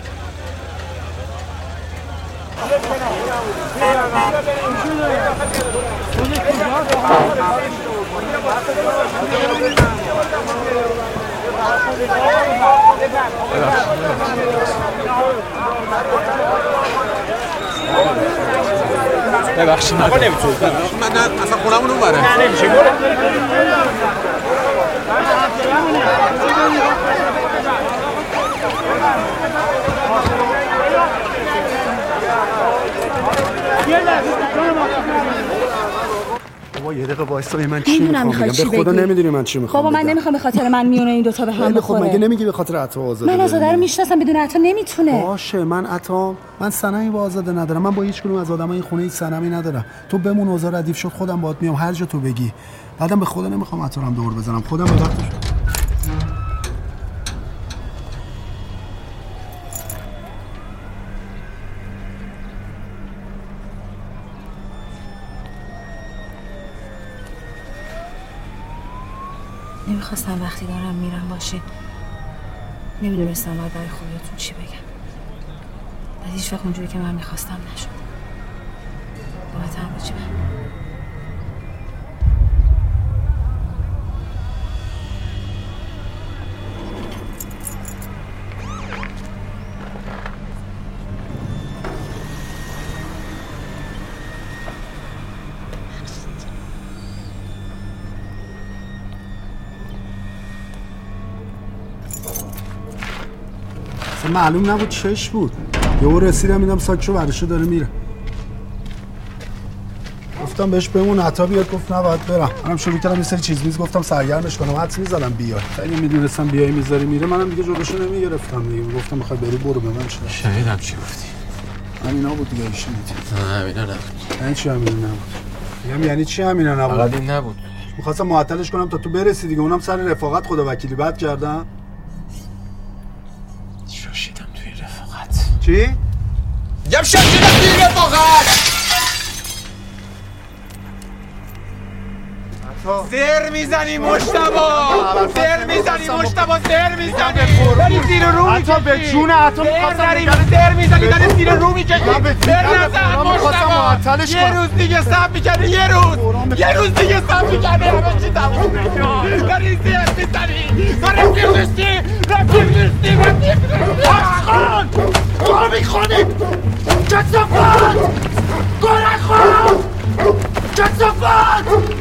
ببخشید. من نمی‌تونم من نه اصلا خونمون اون بره نه نمیشه. بابا یه دقیقه وایسا من چی می‌خوام بگم؟ به خدا. نمی‌دونی من چی می‌خوام بابا من نمی‌خوام به خاطر من میونه این دوتا به هم خب مگه بخوره. نمیگی به خاطر عطا آزاده من آزاده رو؟ می‌شناسم بدون عطا نمی‌تونه. باشه من عطا من سنمی با آزاده ندارم. من با هیچ کدوم از آدمای این خونه هیچ سنمی ندارم. تو بمون اوضاع ردیف شد خودم باهات میام. هر جا تو بگی. بعدم به خدا نمی‌خوام عطا رو هم دور بزنم. خودم به وقتش نمی‌خواستم وقتی دارم میرم باشی نمی‌دونستم باید برای خوبیتون چی بگم. ولی هیچ وقت اونجوری که من می‌خواستم نشد. بابت همه معلوم نبود چش بود. یهو رسیدم میدم ساکشو ورشو داره میره. گفتم بهش بمون عطا بیاد. گفت نه باید برم. منم شروع کردم یه سری چیز میز گفتم سرگرمش کنم. حدس می‌زدم بیاد خیلی می‌دونستم بیای می‌ذاری میره. منم دیگه جلوشو نمی‌گرفتم. دیگه گفتم می‌خوای بری برو به من چه شنیدم چی گفتی. همینا بود دیگه ایشون نه همینا نبود. یعنی چی همینا نبود؟ میگم یعنی چی همینا نبود؟ فقط این نبود. می‌خواستم معطلش کنم تا تو برسی دیگه. اونم سر رفاقت خدا وکیلی. بد کردم. رفاقت چی؟ میگم شاشیدم توی رفاقت زر می‌زنی مشتبا. زر می‌زنی مشتبا زر می‌زنی. داری زیر رو حتی به جون حتی می‌خواستم. زر می‌زنی داری زیر رو می‌کشی. زر نزن می‌خواستم مشتبا. یه. روز دیگه سب می‌کنی یه روز. یه روز دیگه سب می‌کنی همه چی تموم داری زر می‌زنی. تو رفیق نیستی. رفیق نیستی رفیق نیستی. آسخان تو می‌خونی کسافت گره خود کسافت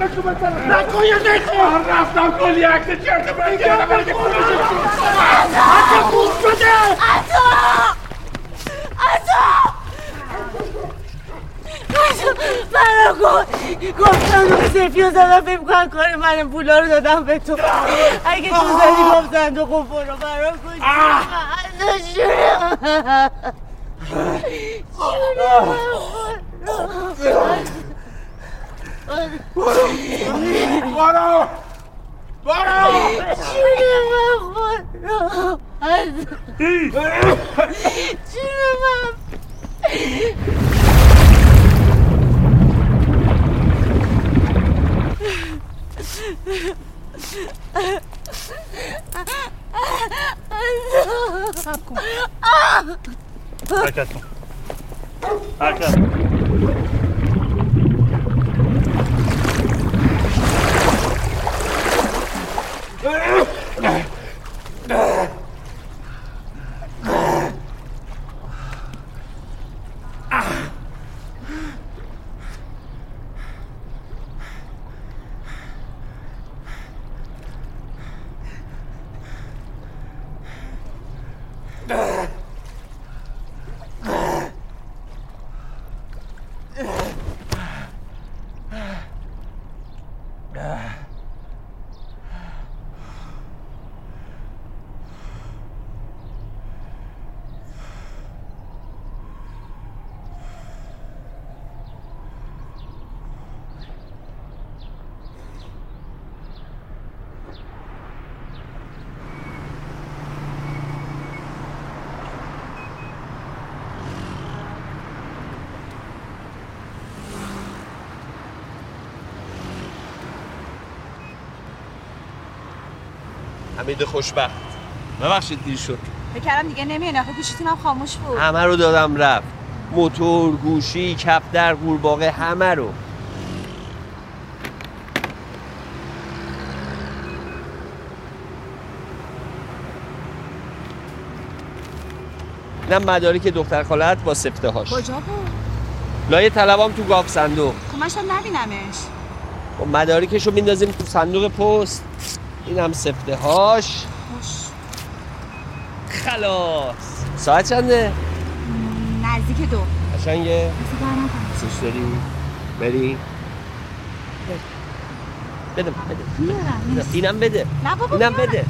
آخشو بزنم نکن یه کلی عکس چرت گفت گفتم رو سفی رو زدم فکر کنم کار من پولا رو دادم به تو اگه تو زدی گفت صندوق و برو برام کن عطا جونم برو برو برو جون من حرکت کن حرکت حمید خوشبخت. ببخشید دیر شد. فکرم دیگه نمیاد آخه گوشیتون هم خاموش بود. همه رو دادم رفت. موتور گوشی کفتر قورباغه همه رو. اینم مدارک دختر خالت با سفته هاش کجا بود؟ لایه طلبام تو گاف صندوق. کمش هم نبینمش. خب مدارکشو میندازیم تو صندوق پست. اینم سفته هاش خلاص ساعت چنده؟ نزدیک دو قشنگه؟ دوست داری؟ بری؟ بده بده. اینم بده نه بابا اینم. بده